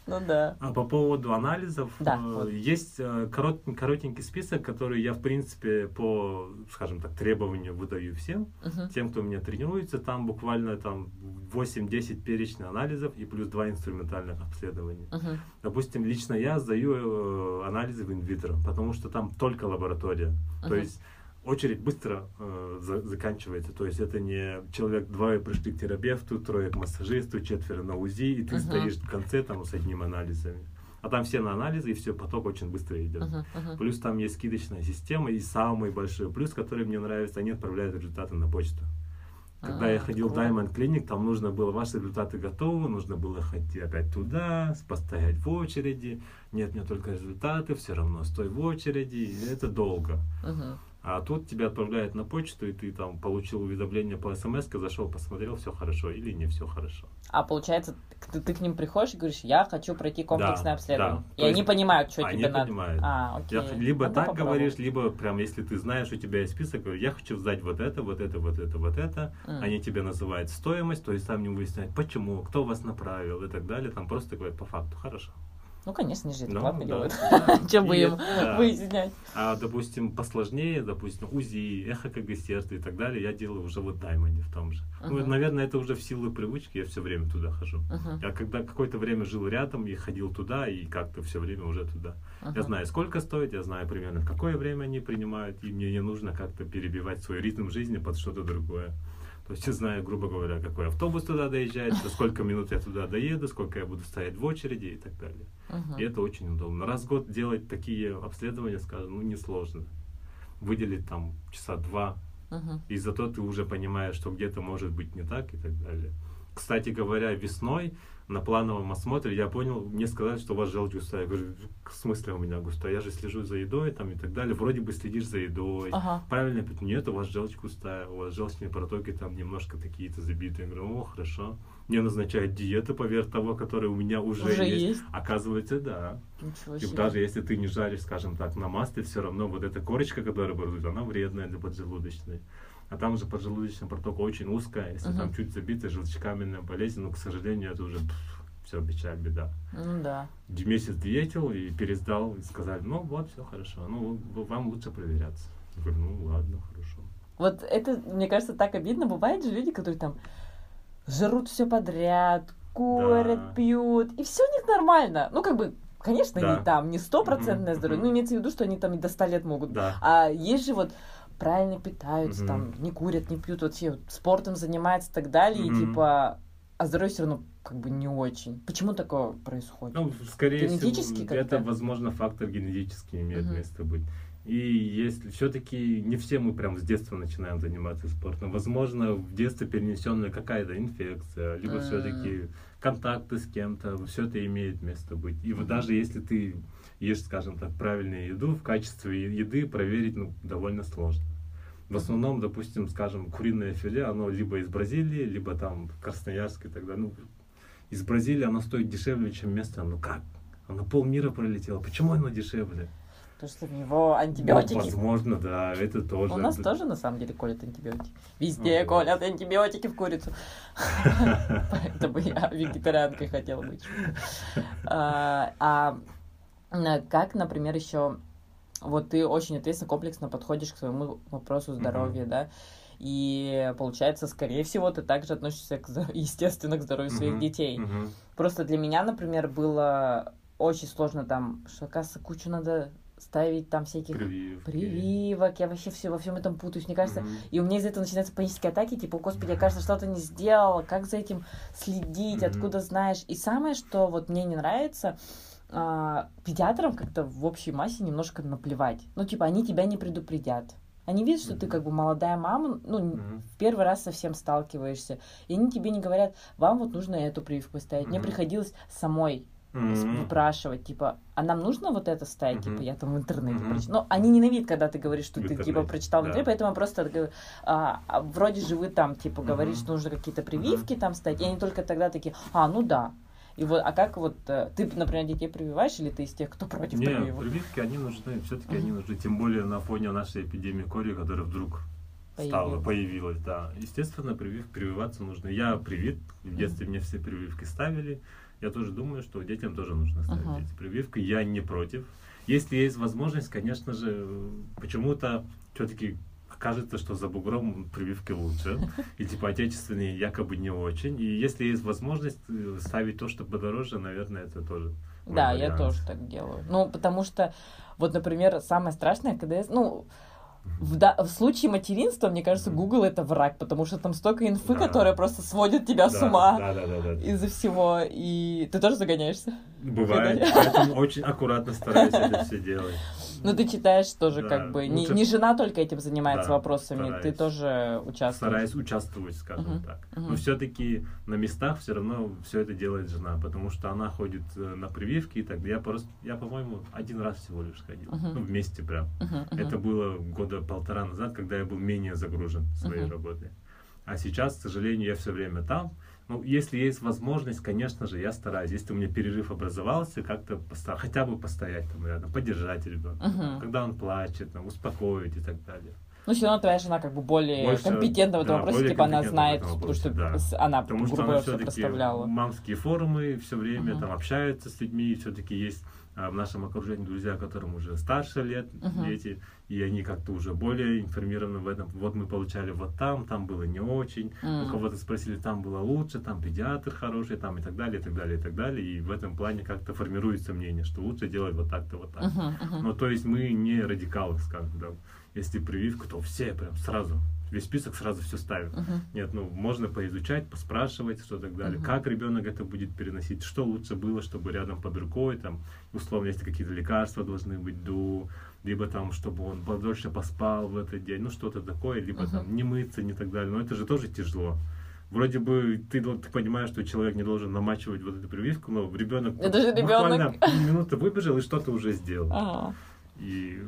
Ну да. А по поводу анализов, да, э, есть э, корот, коротенький список, который я, в принципе, по, скажем так, требованию выдаю всем, тем, кто у меня тренируется. Там буквально там 8-10 перечных анализов и плюс 2 инструментальных обследования. uh Допустим, лично я сдаю э, анализы в инвитро, потому что там только лаборатория. uh То есть очередь быстро э, за, заканчивается. То есть это не человек двое пришли к терапевту, трое к массажисту, четверо на УЗИ, и ты uh-huh. стоишь в конце там с одним анализами. А там все на анализы, и все, поток очень быстро идет. Uh-huh, uh-huh. Плюс там есть скидочная система, и самый большой плюс, который мне нравится, они отправляют результаты на почту. Когда а, я ходил в Diamond Clinic, там нужно было, ваши результаты готовы, нужно было ходить опять туда, постоять в очереди. Нет, мне только результаты, все равно стой в очереди, это долго. Uh-huh. А тут тебя отправляют на почту, и ты там получил уведомление по смс, зашел, посмотрел, все хорошо или не все хорошо. А получается, ты, ты к ним приходишь и говоришь, я хочу пройти комплексное да, обследование. Да. И они понимают, что они тебе надо. Понимают. А, окей. Я, либо Надо так попробовать. говоришь, либо прям если ты знаешь, у тебя есть список, я хочу сдать вот это, вот это, вот это, вот это. Mm. Они тебе называют стоимость, то есть там не выясняют, почему, кто вас направил и так далее. Там просто говорят по факту, хорошо. Ну, конечно, они же это Ну, платно делают. Чем бы им выяснять. А, допустим, посложнее, допустим, УЗИ, ЭХО сердца и так далее, я делаю уже вот Даймонде в том же. Ну, наверное, это уже в силу привычки, я все время туда хожу. Я когда какое-то время жил рядом и ходил туда, и как-то все время уже туда. Я знаю, сколько стоит, я знаю примерно, в какое время они принимают, и мне не нужно как-то перебивать свой ритм жизни под что-то другое. То есть я знаю, грубо говоря, какой автобус туда доезжает, за сколько минут я туда доеду, сколько я буду стоять в очереди и так далее. Мгм. И это очень удобно. Раз в год делать такие обследования, скажем, ну, несложно. Выделить там часа два, Мгм. и зато ты уже понимаешь, что где-то может быть не так и так далее. Кстати говоря, весной на плановом осмотре я понял, мне сказали, что у вас желчь густая. Я говорю, в смысле у меня густая? Я же слежу за едой там и так далее. Вроде бы следишь за едой. Ага. Правильно, нет, у вас желчь густая, у вас желчные протоки там немножко такие-то забитые. Я говорю, о, хорошо. Мне назначают диету поверх того, которая у меня уже, Уже есть. есть. Оказывается, да. Ничего И даже если ты не жаришь, скажем так, на масле, все равно вот эта корочка, которая образуется, она вредная для поджелудочной. А там же поджелудочная протока очень узкая, если Мгм. там чуть забита желчками болезнь, но, к сожалению, это уже все, печаль, беда. Ну да. Месяц диетил и пересдал, и сказали, ну вот, все хорошо, ну вам лучше проверяться. Я говорю, ну ладно, хорошо. Вот это, мне кажется, так обидно. Бывает же люди, которые там жрут все подряд, курят, Да. пьют, и все у них нормально. Ну, как бы, конечно, Да. не там, не стопроцентное Мгм, здоровье, мгм. ну, имеется в виду, что они там и до 100 лет могут. Да. А есть же вот правильно питаются, Мгм. там, не курят, не пьют, вообще вот спортом занимаются и так далее, и Мгм. типа, а здоровье все равно как бы не очень. Почему такое происходит? Ну, скорее всего, это, возможно, фактор генетический имеет Мгм. место быть. И если все-таки не все мы прям с детства начинаем заниматься спортом, возможно, в детстве перенесенная какая-то инфекция, либо М. все-таки контакты с кем-то, все это имеет место быть. И вот Мгм. даже если ты ешь, скажем так, правильную еду, в качестве еды проверить ну, довольно сложно. В основном, допустим, скажем, куриное филе, оно либо из Бразилии, либо там Красноярск и так далее. Ну, из Бразилии оно стоит дешевле, чем место. Ну как? Оно полмира пролетело. Почему оно дешевле? Потому что в него Ну, антибиотики. возможно, да, это тоже. У нас Да. тоже, на самом деле, колят антибиотики. Везде Ага. колят антибиотики в курицу. Поэтому я вегетарианкой хотела быть. А а, как, например, еще вот ты очень ответственно, комплексно подходишь к своему вопросу здоровья, да? И получается, скорее всего, ты также относишься, к, естественно, к здоровью своих Мгм, детей. мгм. Просто для меня, например, было очень сложно там, что, оказывается, кучу надо ставить там всяких Прививки. прививок, я вообще все во всем этом путаюсь. Мне кажется, Мгм. и у меня из этого начинаются панические атаки, типа, господи, я, кажется, что-то не сделала, как за этим следить, Мгм. откуда знаешь. И самое, что вот мне не нравится, а, педиатрам как-то в общей массе немножко наплевать. Ну, типа, они тебя не предупредят. Они видят, что ты Мгм. как бы молодая мама, ну, в первый раз совсем сталкиваешься, и они тебе не говорят, вам вот нужно эту прививку ставить. Мне Мгм. приходилось самой Мгм. выпрашивать, типа, а нам нужно вот это ставить, Мгм. типа, я там в интернете Мгм. прочитала. Ну, они ненавидят, когда ты говоришь, что В ты, типа, прочитал в да. интернете, поэтому я просто говорю, а, а вроде же вы там, типа, говоришь, Мгм. что нужно какие-то прививки там ставить, и они только тогда такие, а, ну да. И вот, а как вот, э, ты, например, детей прививаешь, или ты из тех, кто против Не, прививок? прививки, они нужны, все-таки они нужны, тем более на фоне нашей эпидемии кори, которая вдруг стала, Появилась. появилась, да. Естественно, привив, прививаться нужно. Я привит, в детстве мне все прививки ставили. Я тоже думаю, что детям тоже нужно ставить Ага. эти прививки. Я не против. Если есть возможность, конечно же, почему-то все-таки кажется, что за бугром прививки лучше. И типа отечественные якобы не очень. И если есть возможность э, ставить то, что подороже, наверное, это тоже. Да, я вариант. тоже так делаю. Ну, потому что, вот, например, самое страшное, когда я, ну, в, да- в случае материнства, мне кажется. Google это враг, потому что там столько инфы, Да. которая просто сводит тебя с Да, ума Да, да, да, да. из-за всего. И ты тоже загоняешься? Бывает, поэтому очень аккуратно стараюсь это все делать. Ну, ты читаешь тоже, Да, как бы, не, лучше- не жена только этим занимается Да, вопросами, ты стараюсь. тоже участвуешь. Стараюсь участвовать, скажем Мгм, так. мгм. Но все-таки на местах все равно все это делает жена, потому что она ходит э, на прививки и так далее. Я просто, я, по-моему, один раз всего лишь ходил. Мгм. Ну, вместе прям. Мгм, мгм. Это было года полтора назад, когда я был менее загружен своей Мгм. работой. А сейчас, к сожалению, я все время там. Ну, если есть возможность, конечно же, я стараюсь. Если у меня перерыв образовался, как-то поста- хотя бы постоять там рядом, поддержать ребенка. Мгм. Когда он плачет, там, успокоить и так далее. Ну, все равно твоя жена как бы более Больше, компетентна в этом да, вопросе, типа она знает, потому что, да, она потому что да. она, все представляла. мамские форумы все время uh-huh. там общается с людьми, все-таки есть а, в нашем окружении друзья, которым уже старше лет, uh-huh. дети, и они как-то уже более информированы в этом. Вот мы получали вот там, там было не очень, uh-huh. у кого-то спросили, там было лучше, там педиатр хороший, там и так далее, и так далее, и так далее. И в этом плане как-то формируется мнение, что лучше делать вот так-то, вот так. Uh-huh. Uh-huh. Но то есть мы не радикалы, скажем, да. Если прививка, то все прям сразу весь список сразу все ставим. Uh-huh. Нет, ну можно поизучать, поспрашивать, что так далее. Uh-huh. Как ребенок это будет переносить, что лучше было, чтобы рядом под рукой, там, условно, если какие-то лекарства должны быть до, либо там, чтобы он подольше поспал в этот день, ну что-то такое, либо uh-huh. там не мыться, не так далее. Но это же тоже тяжело. Вроде бы ты, ты понимаешь, что человек не должен намачивать вот эту прививку, но ребенок это же ребенок. минуты выбежал и что-то уже сделал. Uh-huh. И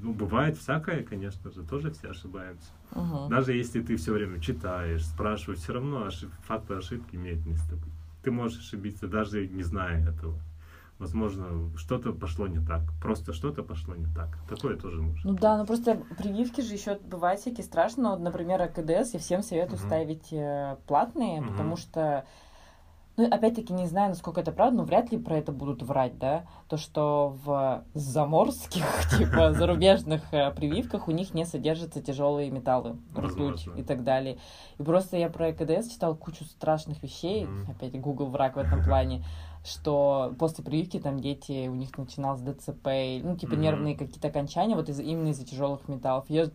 ну, бывает всякое, конечно же, тоже все ошибаемся. Угу. Даже если ты все время читаешь, спрашиваешь, все равно ошиб... факты ошибки имеют место. Ты можешь ошибиться, даже не зная этого. Возможно, что-то пошло не так. Просто что-то пошло не так. Такое тоже может. Ну да, ну просто прививки же еще бывают всякие страшные. Вот, например, АКДС я всем советую угу. ставить э, платные, угу. потому что ну, опять-таки, не знаю, насколько это правда, но вряд ли про это будут врать, да? То, что в заморских, типа, зарубежных э, прививках у них не содержатся тяжелые металлы, ртуть и так далее. И просто я про ЭКДС читал кучу страшных вещей, опять Google враг в этом плане, что после прививки там дети, у них начиналось ДЦП, ну, типа, нервные какие-то окончания, вот из, именно из-за тяжелых металлов. Я,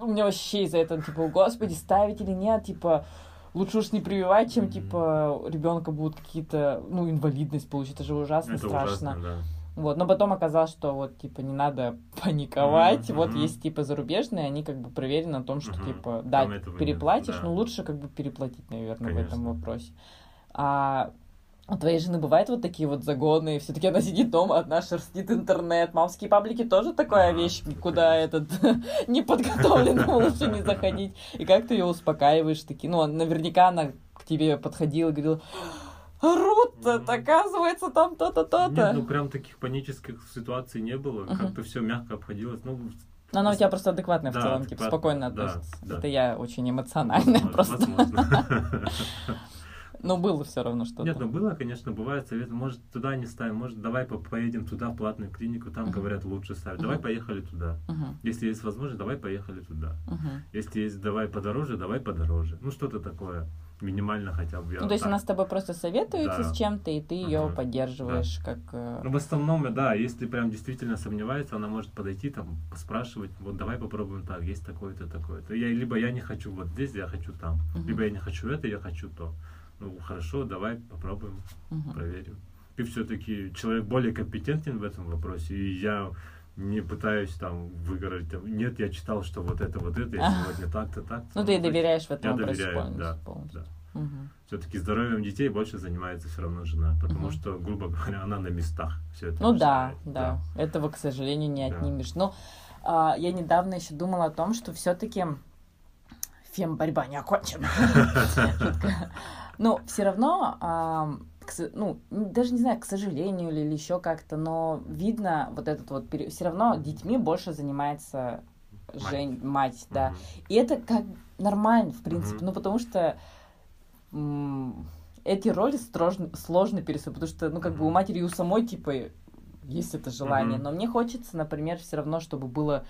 у меня вообще из-за этого, типа, господи, ставить или нет, типа, лучше уж не прививать, чем, типа, ребенка будут какие-то, ну, инвалидность получить. Это же ужасно это страшно. Ужасно, да. Вот, но потом оказалось, что вот, типа, не надо паниковать. Mm-hmm. Вот есть, типа, зарубежные, они как бы проверены на том, что, mm-hmm. типа, да, переплатишь, да. но лучше как бы переплатить, наверное, Конечно. в этом вопросе. А у твоей жены бывают вот такие вот загоны, все-таки она сидит дома, одна шерстит интернет. Мамские паблики тоже такая вещь, куда этот неподготовленному лучше не заходить. И как ты ее успокаиваешь? Таки, ну, наверняка она к тебе подходила и говорила, Рут, оказывается, там то-то, то-то. Нет, ну прям таких панических ситуаций не было. Uh-huh. Как-то все мягко обходилось. Ну, но она у тебя просто адекватная да, в целом, типа спокойно относится. Да, Это я очень эмоциональная возможно, просто. Возможно. Но было все равно что-то. Нет, ну было, конечно, бывает совет, может, туда не ставим, может, давай поедем туда, в платную клинику, там, uh-huh. говорят, лучше ставить. Давай uh-huh. поехали туда. Uh-huh. Если есть возможность, давай поехали туда. Uh-huh. Если есть давай подороже, давай подороже. Ну, что-то такое минимально хотя бы. Ну, то есть так. она с тобой просто советуется да. с чем-то, и ты ее uh-huh. поддерживаешь, да. как... Э, ну, в основном, да, если прям действительно сомневается, она может подойти, там, поспрашивать, вот давай попробуем так, есть такое-то, такое-то. Я, либо я не хочу вот здесь, я хочу там. Uh-huh. Либо я не хочу это, я хочу то ну хорошо, давай попробуем, угу. проверим. Ты все-таки человек более компетентен в этом вопросе, и я не пытаюсь там выиграть. Там, нет, я читал, что вот это, вот это, я сегодня так-то, так-то. Ну, ты доверяешь в этом я вопросе доверяю, полностью. Да, полностью. да. Угу. Все-таки здоровьем детей больше занимается все равно жена, потому угу. что, грубо говоря, она на местах все это. Ну да, да, да, этого, к сожалению, не отнимешь. Да. Но а, я недавно еще думала о том, что все-таки фем борьба не окончена. Но все равно, а, ну, даже не знаю, к сожалению или еще как-то, но видно вот этот вот период. Все равно детьми больше занимается Жень, мать, мать да. Mm-hmm. И это как нормально, в принципе, mm-hmm. ну, потому что эти роли сложно, сложно пересылать, потому что, ну, как mm-hmm. бы у матери и у самой, типа, есть это желание. Mm-hmm. Но мне хочется, например, все равно, чтобы было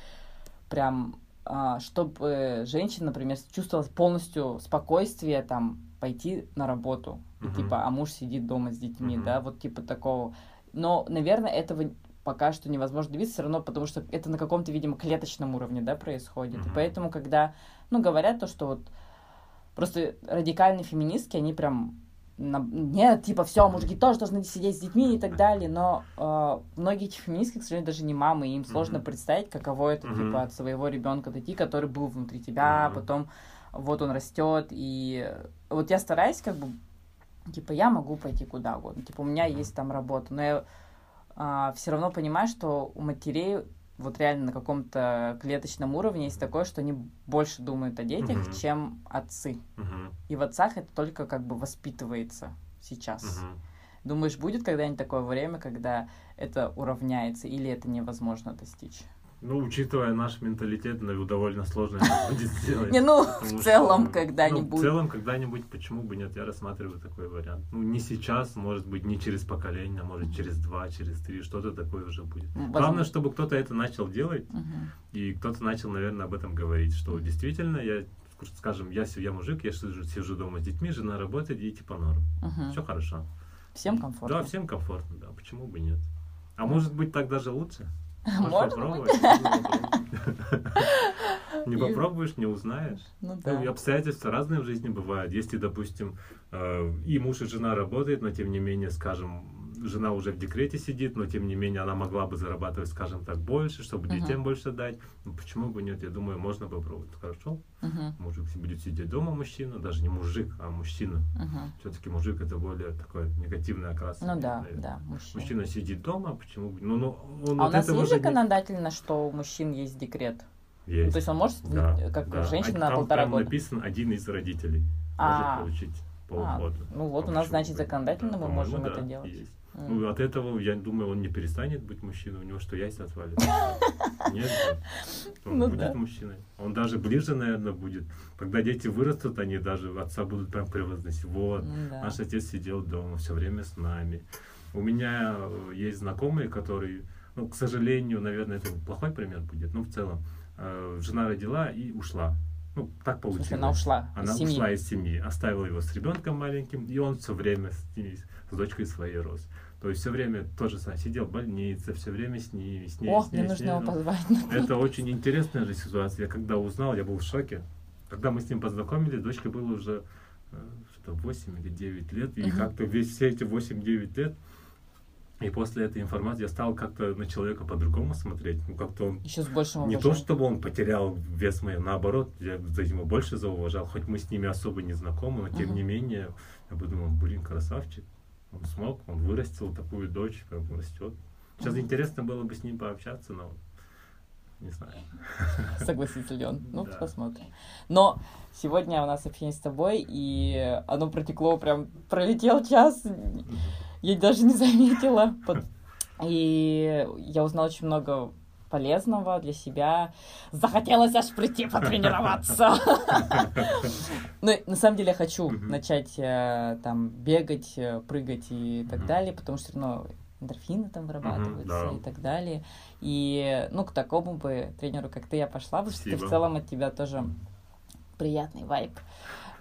прям а, чтобы женщина, например, чувствовала полностью спокойствие, там, пойти на работу, и, типа, а муж сидит дома с детьми, да, вот типа такого. Но, наверное, этого пока что невозможно добиться все равно, потому что это на каком-то, видимо, клеточном уровне, да, происходит. И поэтому, когда, ну, говорят то, что вот просто радикальные феминистки, они прям на... нет, типа, все, мужики тоже должны сидеть с детьми и так далее, но э, многие эти феминистки, к сожалению, даже не мамы, и им сложно mm-hmm. представить, каково это, mm-hmm. типа, от своего ребенка дойти, который был внутри тебя, mm-hmm. потом вот он растет, и вот я стараюсь как бы, типа, я могу пойти куда угодно, типа, у меня есть там работа, но я а, все равно понимаю, что у матерей вот реально на каком-то клеточном уровне есть такое, что они больше думают о детях, uh-huh. чем отцы. Uh-huh. И в отцах это только как бы воспитывается сейчас. Uh-huh. Думаешь, будет когда-нибудь такое время, когда это уравняется, или это невозможно достичь? Ну, учитывая наш менталитет, ну, довольно сложно это будет сделать. Не, ну, в целом ну, когда-нибудь. в целом когда-нибудь, почему бы нет, я рассматриваю такой вариант. Ну, не сейчас, может быть, не через поколение, а может через два, через три, что-то такое уже будет. Возможно. Главное, чтобы кто-то это начал делать, и кто-то начал, наверное, об этом говорить, что действительно, я, скажем, я, я мужик, я сижу, сижу дома с детьми, жена работает, и типа норм. Мгм. Все хорошо. Всем комфортно. Да, всем комфортно, да, почему бы нет. А может быть, так даже лучше? Может попробовать? Не попробуешь, не узнаешь. Ну Ну, да. обстоятельства разные в жизни бывают. Если, допустим, э, и муж, и жена работают, но тем не менее, скажем, жена уже в декрете сидит, но тем не менее она могла бы зарабатывать, скажем так, больше, чтобы Мгм. детям больше дать. Ну, почему бы нет? Я думаю, можно попробовать. Хорошо? Мгм. Мужик будет сидеть дома, мужчина, даже не мужик, а мужчина. Мгм. Все-таки мужик это более такой негативный окрас. Ну да, наверное. да, мужчина. Мужчина сидит дома, почему бы? Ну, ну, он А у от нас есть же не- законодательно, что у мужчин есть декрет? Есть. Ну, то есть он может, Да, как да. женщина, А на там полтора прям года? написан один из родителей А. может получить по А, уходу. ну вот А у нас, значит, законодательно Да, мы можем да, это делать. есть. Ну, от этого, я думаю, он не перестанет быть мужчиной, у него что, яйца отвалится? Нет, он Ну будет да. мужчиной. Он даже ближе, наверное, будет. Когда дети вырастут, они даже отца будут прям превозносить. Вот, да. наш отец сидел дома все время с нами. У меня э, есть знакомые, которые, ну, к сожалению, наверное, это плохой пример будет, но в целом, э, жена родила и ушла. Ну, так получилось. смысле, она ушла Она из семьи. ушла из семьи, оставила его с ребенком маленьким, и он все время с, ней, с дочкой своей рос. То есть все время тоже сидел в больнице, все время с ними, с ней, Ох, с ней, мне с нужно ней. его Ну, позвать. Это очень интересная же ситуация. Я когда узнал, я был в шоке. Когда мы с ним познакомились, дочке было уже э, что-то 8 или 9 лет. И Мгм. как-то весь все эти 8-9 лет, и после этой информации я стал как-то на человека по-другому смотреть. Ну, как-то он Еще с большим не уважением. то, чтобы он потерял вес мой, наоборот, я за его больше зауважал, хоть мы с ними особо не знакомы, но тем Мгм. не менее, я подумал, блин, красавчик, он смог, он вырастил такую дочь, как бы растет. Сейчас Мгм. интересно было бы с ним пообщаться, но не знаю. Согласится ли он? Ну, Да. посмотрим. Но сегодня у нас общение с тобой, и оно протекло прям, пролетел час, я даже не заметила. И я узнала очень много полезного для себя. Захотелось аж прийти потренироваться. Ну, на самом деле я хочу начать э, там бегать, э, прыгать и так далее, потому что все равно эндорфины там вырабатываются и так далее. И, ну, к такому бы тренеру, как ты, я пошла, потому что в целом от тебя тоже приятный вайб.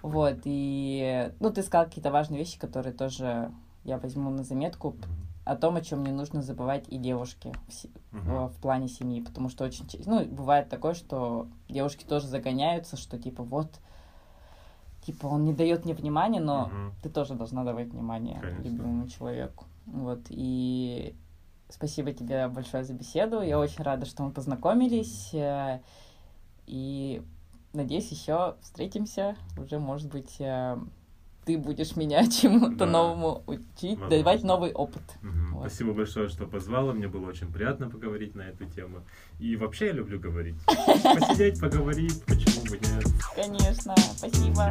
Вот, и, ну, ты сказал какие-то важные вещи, которые тоже я возьму на заметку о том, о чем не нужно забывать и девушке в, се- в- в плане семьи, потому что очень, ну, бывает такое, что девушки тоже загоняются, что типа вот, типа он не дает мне внимания, но Мгм. ты тоже должна давать внимание Конечно. любимому человеку. Вот, и спасибо тебе большое за беседу. Я очень рада, что мы познакомились. э, И надеюсь, еще встретимся. Уже, может быть, э, ты будешь меня чему-то Да. новому учить, Возможно. давать новый опыт. Мгм. Вот. Спасибо большое, что позвала. Мне было очень приятно поговорить на эту тему. И вообще я люблю говорить. Посидеть, поговорить, почему бы нет. Конечно. Спасибо.